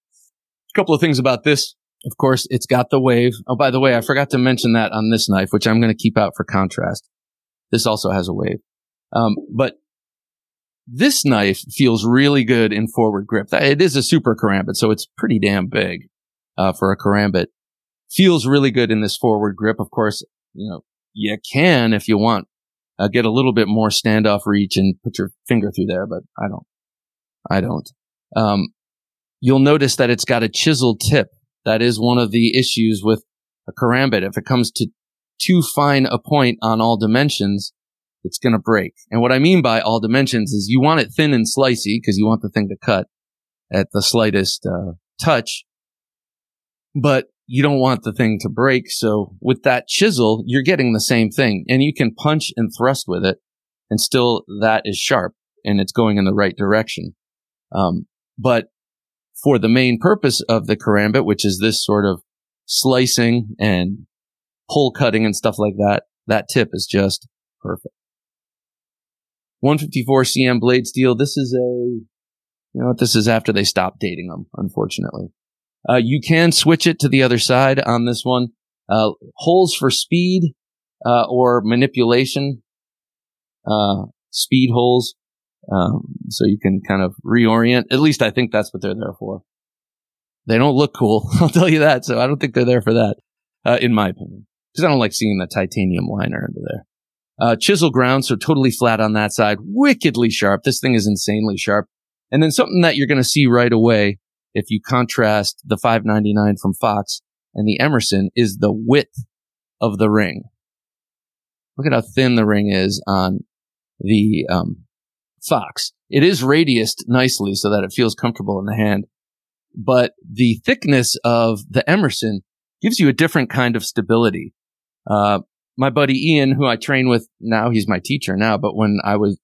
A couple of things about this. Of course, it's got the wave. Oh, by the way, I forgot to mention that on this knife, which I'm going to keep out for contrast. This also has a wave. Um, but this knife feels really good in forward grip. It is a super karambit, so it's pretty damn big uh, for a karambit. Feels really good in this forward grip. Of course, you know you can if you want uh, get a little bit more standoff reach and put your finger through there, but I don't. I don't. Um, you'll notice that it's got a chiseled tip. That is one of the issues with a karambit. If it comes to too fine a point on all dimensions, it's going to break. And what I mean by all dimensions is you want it thin and slicey because you want the thing to cut at the slightest uh, touch, but you don't want the thing to break. So with that chisel, you're getting the same thing and you can punch and thrust with it and still that is sharp and it's going in the right direction. Um, but for the main purpose of the karambit, which is this sort of slicing and pull cutting and stuff like that, that tip is just perfect. 154 cm blade steel. This is a, you know, what? this is after they stopped dating them, unfortunately. Uh, you can switch it to the other side on this one. Uh, holes for speed, uh, or manipulation, uh, speed holes. Um, so you can kind of reorient. At least I think that's what they're there for. They don't look cool. I'll tell you that. So I don't think they're there for that, uh, in my opinion, because I don't like seeing the titanium liner under there. Uh, chisel ground, so totally flat on that side, wickedly sharp. This thing is insanely sharp. And then something that you're going to see right away if you contrast the 599 from Fox and the Emerson is the width of the ring. Look at how thin the ring is on the um, Fox. It is radiused nicely so that it feels comfortable in the hand, but the thickness of the Emerson gives you a different kind of stability. Uh, my buddy Ian, who I train with now, he's my teacher now, but when I was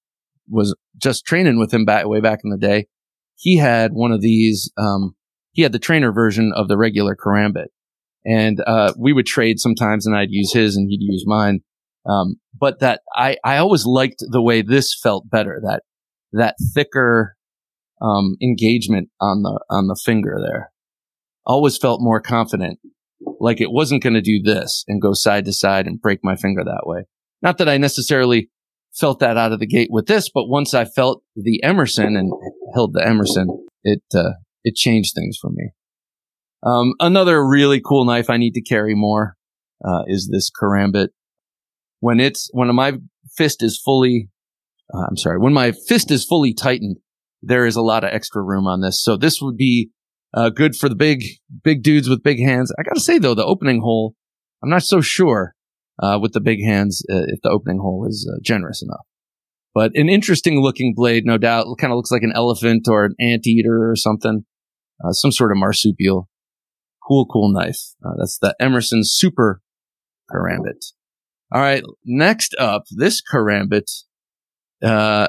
was just training with him back way back in the day, he had one of these. Um, he had the trainer version of the regular karambit, and uh, we would trade sometimes, and I'd use his, and he'd use mine. Um, but that I I always liked the way this felt better. That that thicker um, engagement on the on the finger there. Always felt more confident, like it wasn't going to do this and go side to side and break my finger that way. Not that I necessarily felt that out of the gate with this, but once I felt the Emerson and held the Emerson, it uh, it changed things for me. Um, another really cool knife I need to carry more uh, is this karambit. When it's when my fist is fully, uh, I'm sorry, when my fist is fully tightened, there is a lot of extra room on this. So this would be uh, good for the big big dudes with big hands. I got to say though, the opening hole, I'm not so sure uh, with the big hands uh, if the opening hole is uh, generous enough. But an interesting looking blade, no doubt. Kind of looks like an elephant or an anteater or something, uh, some sort of marsupial. Cool, cool knife. Uh, that's the Emerson Super Karambit. All right, next up, this Karambit uh,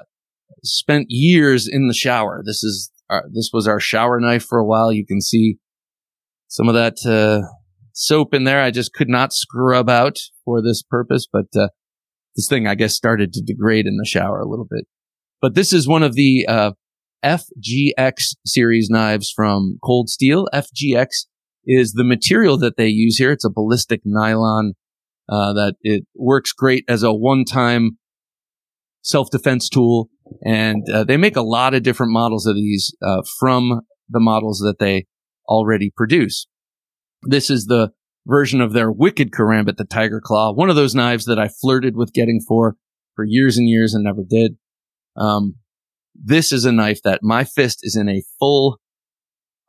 spent years in the shower. This is our, this was our shower knife for a while. You can see some of that uh, soap in there. I just could not scrub out for this purpose, but uh, this thing, I guess, started to degrade in the shower a little bit. But this is one of the uh, FGX series knives from Cold Steel. FGX is the material that they use here. It's a ballistic nylon uh, that it works great as a one-time self-defense tool. And uh, they make a lot of different models of these uh, from the models that they already produce. This is the version of their wicked karambit, the tiger claw, one of those knives that I flirted with getting for for years and years and never did. Um, this is a knife that my fist is in a full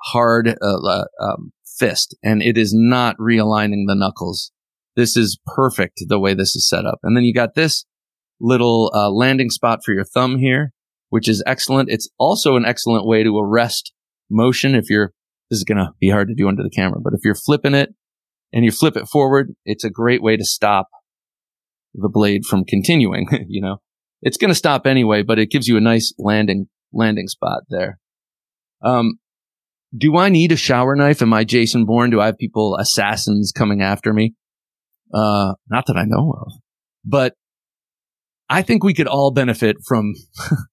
hard uh, uh, um, fist, and it is not realigning the knuckles. This is perfect the way this is set up. And then you got this little uh, landing spot for your thumb here, which is excellent. It's also an excellent way to arrest motion if you're this is going to be hard to do under the camera, but if you're flipping it and you flip it forward, it's a great way to stop the blade from continuing. you know, it's going to stop anyway, but it gives you a nice landing, landing spot there. Um, do I need a shower knife? Am I Jason Bourne? Do I have people, assassins coming after me? Uh, not that I know of, but I think we could all benefit from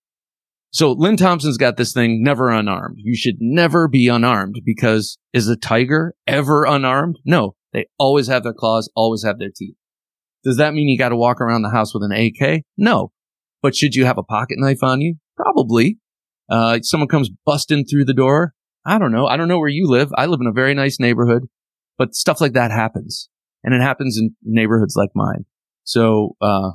So Lynn Thompson's got this thing never unarmed. You should never be unarmed because is a tiger ever unarmed? No, they always have their claws, always have their teeth. Does that mean you got to walk around the house with an AK? No. But should you have a pocket knife on you? Probably. Uh, someone comes busting through the door. I don't know. I don't know where you live. I live in a very nice neighborhood, but stuff like that happens and it happens in neighborhoods like mine. So, uh,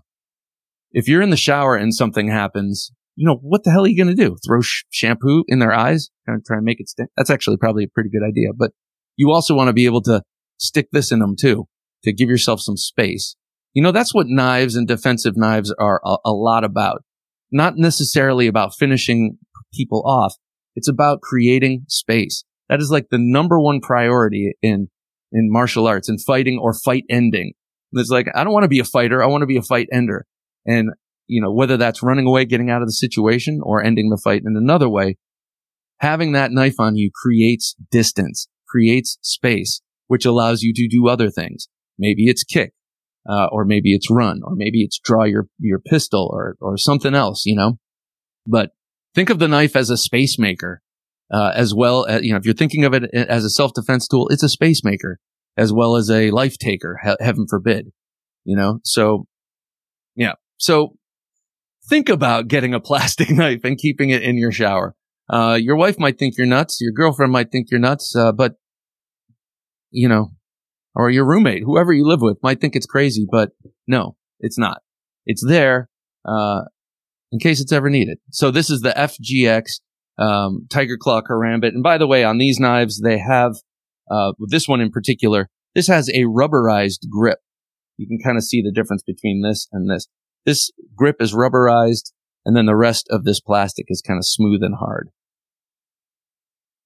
if you're in the shower and something happens, you know, what the hell are you going to do? Throw sh- shampoo in their eyes and try and make it stick? That's actually probably a pretty good idea. But you also want to be able to stick this in them too, to give yourself some space. You know, that's what knives and defensive knives are a, a lot about. Not necessarily about finishing people off. It's about creating space. That is like the number one priority in, in martial arts and fighting or fight ending. it's like, I don't want to be a fighter. I want to be a fight ender. And you know, whether that's running away, getting out of the situation or ending the fight in another way, having that knife on you creates distance, creates space, which allows you to do other things. Maybe it's kick, uh, or maybe it's run, or maybe it's draw your, your pistol or, or something else, you know, but think of the knife as a space maker. uh, as well as, you know, if you're thinking of it as a self-defense tool, it's a space maker as well as a life taker, he- heaven forbid, you know? So, yeah. So think about getting a plastic knife and keeping it in your shower. Uh, your wife might think you're nuts. Your girlfriend might think you're nuts. Uh, but, you know, or your roommate, whoever you live with might think it's crazy, but no, it's not. It's there, uh, in case it's ever needed. So this is the FGX, um, Tiger Claw Karambit. And by the way, on these knives, they have, uh, this one in particular, this has a rubberized grip. You can kind of see the difference between this and this. This grip is rubberized and then the rest of this plastic is kind of smooth and hard.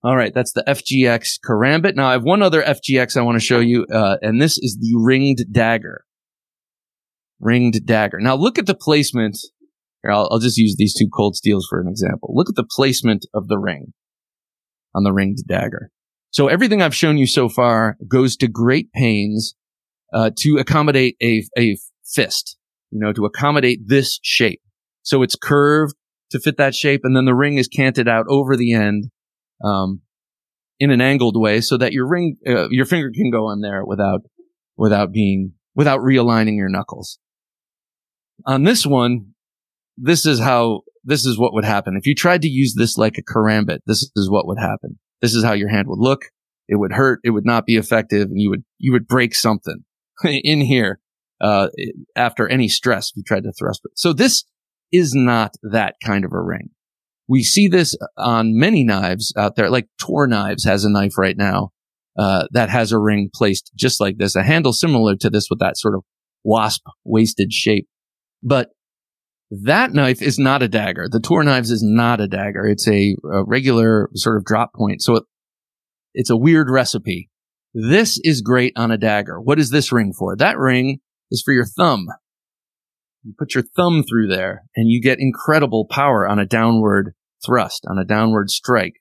All right, that's the FGX Karambit. Now I have one other FGX I want to show you, uh, and this is the ringed dagger. Ringed dagger. Now look at the placement. Here, I'll, I'll just use these two cold steels for an example. Look at the placement of the ring on the ringed dagger. So everything I've shown you so far goes to great pains uh, to accommodate a, a fist, you know, to accommodate this shape. So it's curved to fit that shape, and then the ring is canted out over the end um, in an angled way, so that your ring, uh, your finger can go on there without without being without realigning your knuckles. On this one, this is how this is what would happen if you tried to use this like a karambit. This is what would happen. This is how your hand would look. It would hurt. It would not be effective, and you would you would break something in here uh, after any stress if you tried to thrust it. So this is not that kind of a ring. We see this on many knives out there, like Tor Knives has a knife right now uh, that has a ring placed just like this, a handle similar to this with that sort of wasp waisted shape. But that knife is not a dagger. The Tor Knives is not a dagger. It's a, a regular sort of drop point. So it, it's a weird recipe. This is great on a dagger. What is this ring for? That ring is for your thumb. You put your thumb through there and you get incredible power on a downward thrust, on a downward strike.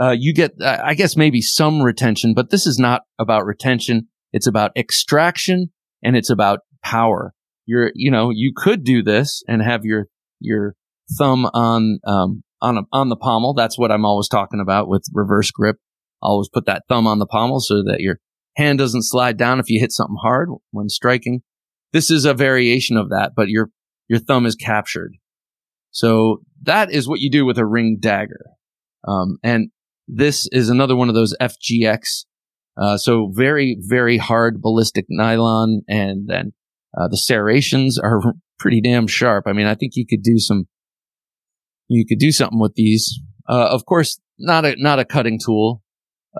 Uh, you get, uh, I guess maybe some retention, but this is not about retention. It's about extraction and it's about power. You're, you know, you could do this and have your, your thumb on, um, on a, on the pommel. That's what I'm always talking about with reverse grip. Always put that thumb on the pommel so that your hand doesn't slide down if you hit something hard when striking. This is a variation of that, but your, your thumb is captured. So that is what you do with a ring dagger. Um, and this is another one of those FGX. Uh, so very, very hard ballistic nylon. And then, uh, the serrations are pretty damn sharp. I mean, I think you could do some, you could do something with these. Uh, of course, not a, not a cutting tool,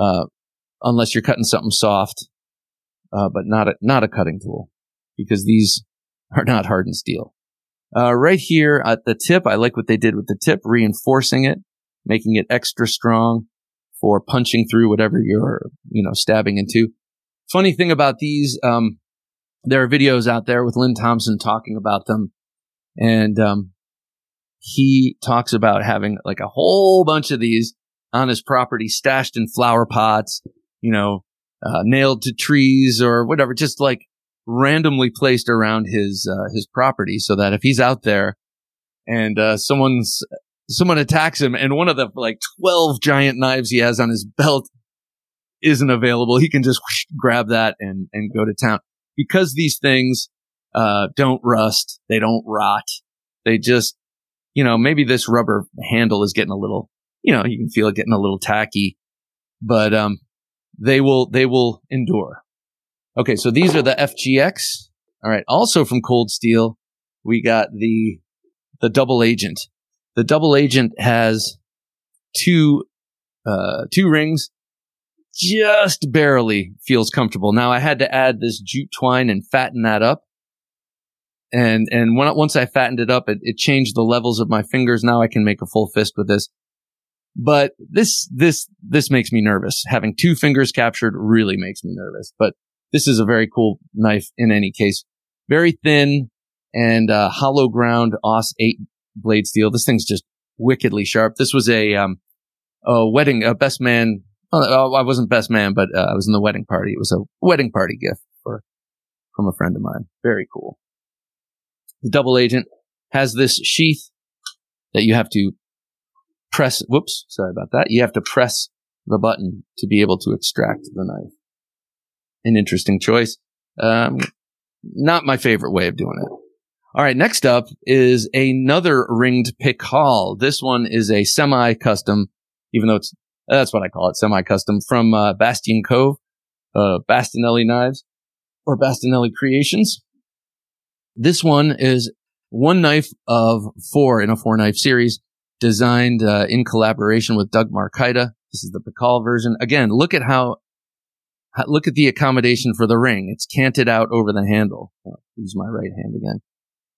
uh, unless you're cutting something soft, uh, but not a, not a cutting tool because these are not hardened steel. Uh, right here at the tip, I like what they did with the tip, reinforcing it, making it extra strong for punching through whatever you're, you know, stabbing into. Funny thing about these, um, there are videos out there with Lynn Thompson talking about them. And, um, he talks about having like a whole bunch of these on his property stashed in flower pots, you know, uh, nailed to trees or whatever, just like randomly placed around his uh, his property so that if he's out there and uh, someone's someone attacks him and one of the like 12 giant knives he has on his belt isn't available he can just whoosh, grab that and and go to town. Because these things uh, don't rust they don't rot they just you know maybe this rubber handle is getting a little you know you can feel it getting a little tacky but um they will they will endure Okay, so these are the FGX. All right. Also from Cold Steel, we got the the double agent. The double agent has two uh, two rings, just barely feels comfortable. Now I had to add this jute twine and fatten that up, and and when, once I fattened it up, it, it changed the levels of my fingers. Now I can make a full fist with this. But this this this makes me nervous. Having two fingers captured really makes me nervous. But this is a very cool knife in any case. Very thin and uh, hollow ground AUS 8 blade steel. This thing's just wickedly sharp. This was a, um, a wedding, a best man. Oh, I wasn't best man, but uh, I was in the wedding party. It was a wedding party gift for, from a friend of mine. Very cool. The double agent has this sheath that you have to press, whoops, sorry about that. You have to press the button to be able to extract the knife. An interesting choice. Um, not my favorite way of doing it. All right. Next up is another ringed Pikal. This one is a semi custom, even though it's, that's what I call it, semi custom from, uh, Bastion Cove, uh, Bastinelli knives or Bastinelli creations. This one is one knife of four in a four knife series designed, uh, in collaboration with Doug Marcaida. This is the Pikal version. Again, look at how look at the accommodation for the ring. It's canted out over the handle. I'll use my right hand again.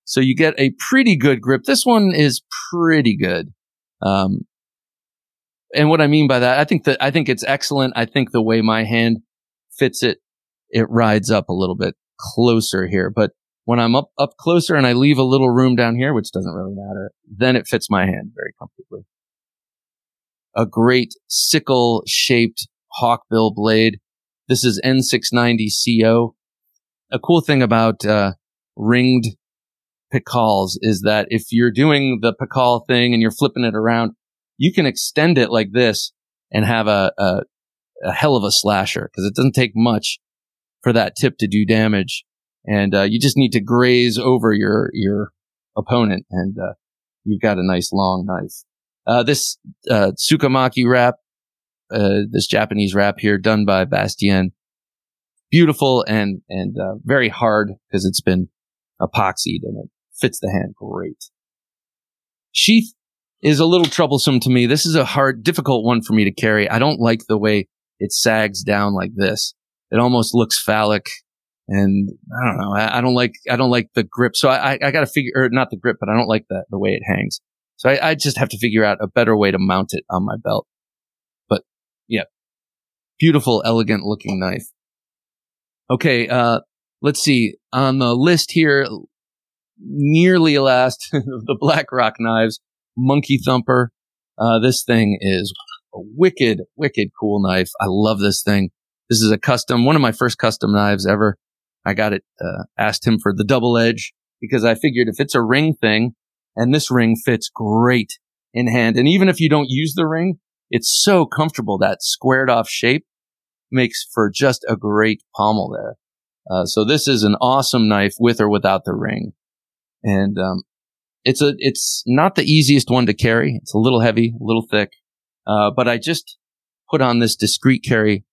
So you get a pretty good grip. This one is pretty good. Um, and what I mean by that, I think that, I think it's excellent. I think the way my hand fits it, it rides up a little bit closer here. But when I'm up, up closer and I leave a little room down here, which doesn't really matter, then it fits my hand very comfortably. A great sickle shaped hawkbill blade. This is N690CO. A cool thing about, uh, ringed Pikals is that if you're doing the Pikal thing and you're flipping it around, you can extend it like this and have a, a, a hell of a slasher because it doesn't take much for that tip to do damage. And, uh, you just need to graze over your, your opponent and, uh, you've got a nice long knife. Uh, this, uh, Tsukamaki wrap, uh, this Japanese wrap here done by Bastien. Beautiful and, and, uh, very hard because it's been epoxied and it fits the hand great. Sheath is a little troublesome to me. This is a hard, difficult one for me to carry. I don't like the way it sags down like this. It almost looks phallic. And I don't know. I, I don't like, I don't like the grip. So I, I, I got to figure, or not the grip, but I don't like the, the way it hangs. So I, I just have to figure out a better way to mount it on my belt. But yeah, beautiful, elegant looking knife. Okay. Uh, let's see on the list here nearly last the Black Rock knives, Monkey Thumper. Uh, this thing is a wicked, wicked cool knife. I love this thing. This is a custom, one of my first custom knives ever. I got it, uh, asked him for the double edge because I figured if it's a ring thing and this ring fits great in hand. And even if you don't use the ring, it's so comfortable. That squared off shape makes for just a great pommel there. Uh, so this is an awesome knife with or without the ring and um, it's a it's not the easiest one to carry. It's a little heavy, a little thick, uh, but I just put on this discreet carry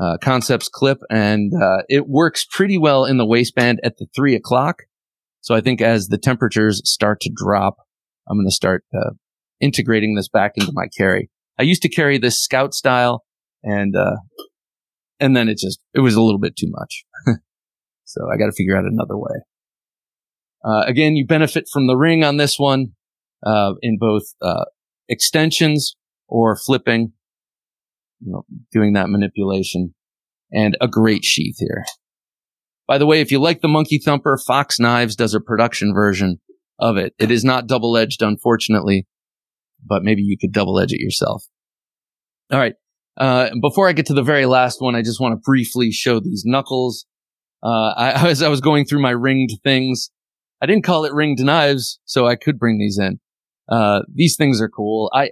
uh, concepts clip, and uh, it works pretty well in the waistband at the three o'clock. So I think as the temperatures start to drop, I'm going to start uh, integrating this back into my carry. I used to carry this scout style, and uh, and then it just it was a little bit too much. so I got to figure out another way. Uh, again, you benefit from the ring on this one, uh, in both, uh, extensions or flipping, you know, doing that manipulation and a great sheath here. By the way, if you like the Monkey Thumper, Fox Knives does a production version of it. It is not double edged, unfortunately, but maybe you could double edge it yourself. All right. Uh, before I get to the very last one, I just want to briefly show these knuckles. Uh, I, as I was going through my ringed things, I didn't call it ringed knives, so I could bring these in. Uh, these things are cool. I,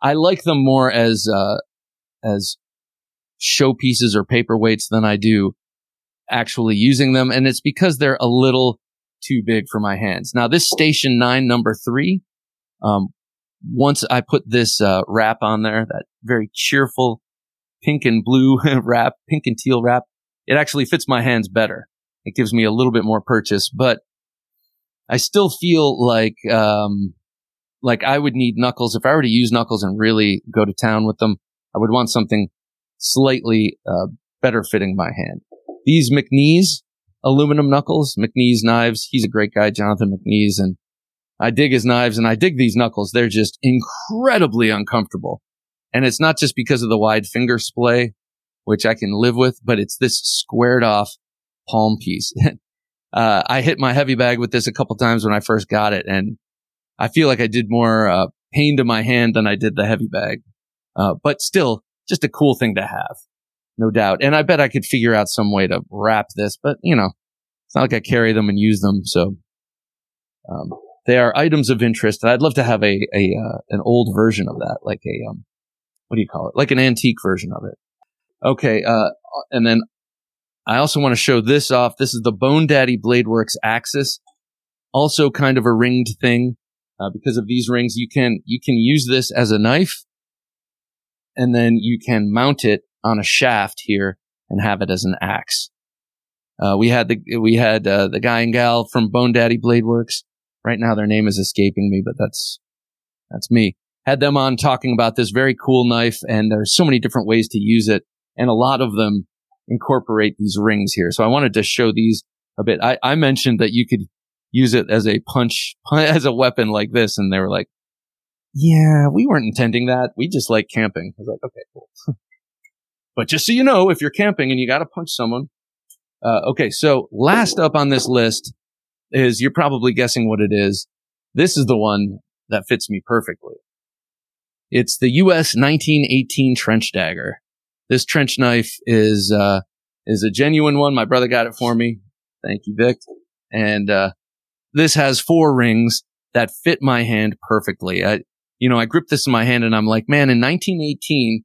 I like them more as, uh, as showpieces or paperweights than I do actually using them. And it's because they're a little too big for my hands. Now, this station nine, number three, um, once I put this, uh, wrap on there, that very cheerful pink and blue wrap, pink and teal wrap, it actually fits my hands better. It gives me a little bit more purchase, but I still feel like, um, like I would need knuckles. If I were to use knuckles and really go to town with them, I would want something slightly, uh, better fitting my hand. These McNees aluminum knuckles, McNees knives. He's a great guy, Jonathan McNees. And I dig his knives and I dig these knuckles. They're just incredibly uncomfortable. And it's not just because of the wide finger splay, which I can live with, but it's this squared off palm piece. uh, I hit my heavy bag with this a couple times when I first got it, and I feel like I did more uh, pain to my hand than I did the heavy bag. Uh, but still, just a cool thing to have, no doubt. And I bet I could figure out some way to wrap this, but you know, it's not like I carry them and use them. So, um, they are items of interest. And I'd love to have a, a, uh, an old version of that, like a, um, what do you call it? Like an antique version of it. Okay. Uh, and then I also want to show this off. This is the Bone Daddy Bladeworks Axis. Also kind of a ringed thing. Uh, because of these rings, you can, you can use this as a knife and then you can mount it on a shaft here and have it as an axe. Uh, we had the, we had, uh, the guy and gal from Bone Daddy Blade Works. Right now their name is escaping me, but that's, that's me. Had them on talking about this very cool knife and there's so many different ways to use it. And a lot of them incorporate these rings here. So I wanted to show these a bit. I, I mentioned that you could use it as a punch, as a weapon like this. And they were like, yeah, we weren't intending that. We just like camping. I was like, okay, cool. but just so you know, if you're camping and you got to punch someone. Uh, okay. So last up on this list is you're probably guessing what it is. This is the one that fits me perfectly. It's the US 1918 trench dagger. This trench knife is, uh, is a genuine one. My brother got it for me. Thank you, Vic. And, uh, this has four rings that fit my hand perfectly. I, you know, I grip this in my hand and I'm like, man, in 1918,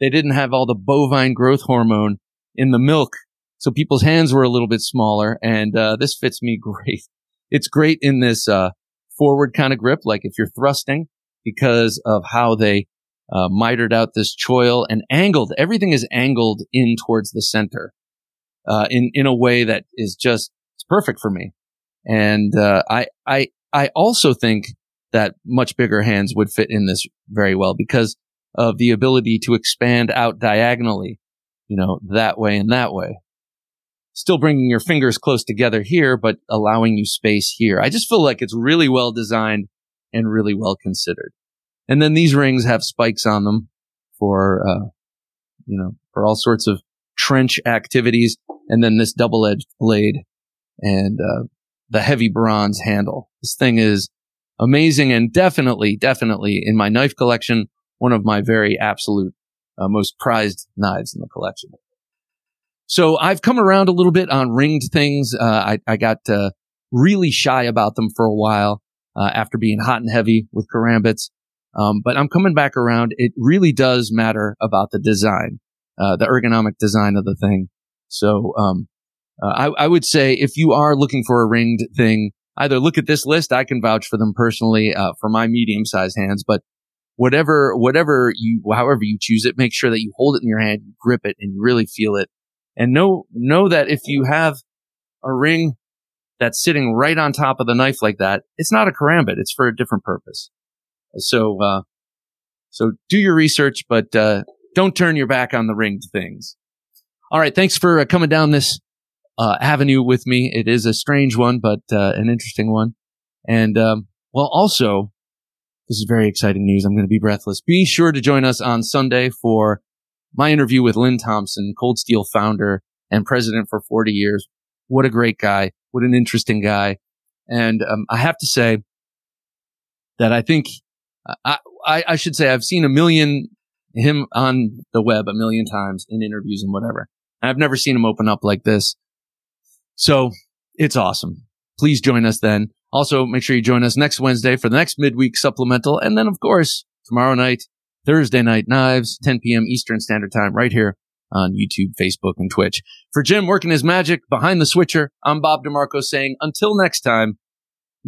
they didn't have all the bovine growth hormone in the milk. So people's hands were a little bit smaller and, uh, this fits me great. It's great in this, uh, forward kind of grip, like if you're thrusting because of how they uh, mitered out this choil and angled. Everything is angled in towards the center uh, in in a way that is just it's perfect for me. And uh, I I I also think that much bigger hands would fit in this very well because of the ability to expand out diagonally, you know, that way and that way. Still bringing your fingers close together here, but allowing you space here. I just feel like it's really well designed and really well considered. And then these rings have spikes on them for, uh, you know, for all sorts of trench activities. And then this double edged blade and, uh, the heavy bronze handle. This thing is amazing and definitely, definitely in my knife collection, one of my very absolute, uh, most prized knives in the collection. So I've come around a little bit on ringed things. Uh, I, I got, uh, really shy about them for a while, uh, after being hot and heavy with karambits. Um, but I'm coming back around. It really does matter about the design, uh, the ergonomic design of the thing. So, um, uh, I, I, would say if you are looking for a ringed thing, either look at this list. I can vouch for them personally, uh, for my medium sized hands, but whatever, whatever you, however you choose it, make sure that you hold it in your hand, you grip it and you really feel it. And know, know that if you have a ring that's sitting right on top of the knife like that, it's not a karambit. It's for a different purpose. So, uh, so do your research, but, uh, don't turn your back on the ringed things. All right. Thanks for uh, coming down this, uh, avenue with me. It is a strange one, but, uh, an interesting one. And, um, well, also, this is very exciting news. I'm going to be breathless. Be sure to join us on Sunday for my interview with Lynn Thompson, Cold Steel founder and president for 40 years. What a great guy. What an interesting guy. And, um, I have to say that I think I, I, I should say I've seen a million him on the web a million times in interviews and whatever. I've never seen him open up like this. So it's awesome. Please join us then. Also, make sure you join us next Wednesday for the next midweek supplemental. And then, of course, tomorrow night, Thursday night knives, 10 p.m. Eastern Standard Time right here on YouTube, Facebook, and Twitch. For Jim working his magic behind the switcher, I'm Bob DeMarco saying until next time,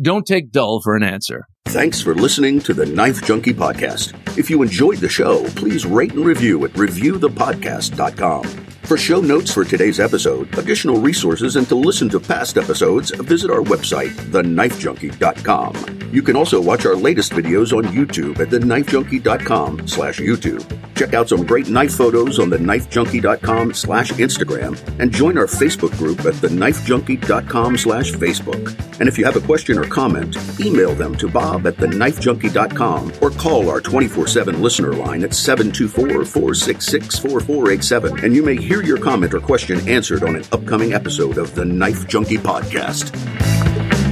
don't take dull for an answer. Thanks for listening to the Knife Junkie Podcast. If you enjoyed the show, please rate and review at reviewthepodcast.com. For show notes for today's episode, additional resources, and to listen to past episodes, visit our website, theknifejunkie.com. You can also watch our latest videos on YouTube at theknifejunkie.com slash YouTube. Check out some great knife photos on theknifejunkie.com slash Instagram and join our Facebook group at theknifejunkie.com slash Facebook. And if you have a question or comment, email them to bob at theknifejunkie.com or call our 24-7 listener line at 724-466-4487 and you may hear your comment or question answered on an upcoming episode of the Knife Junkie Podcast.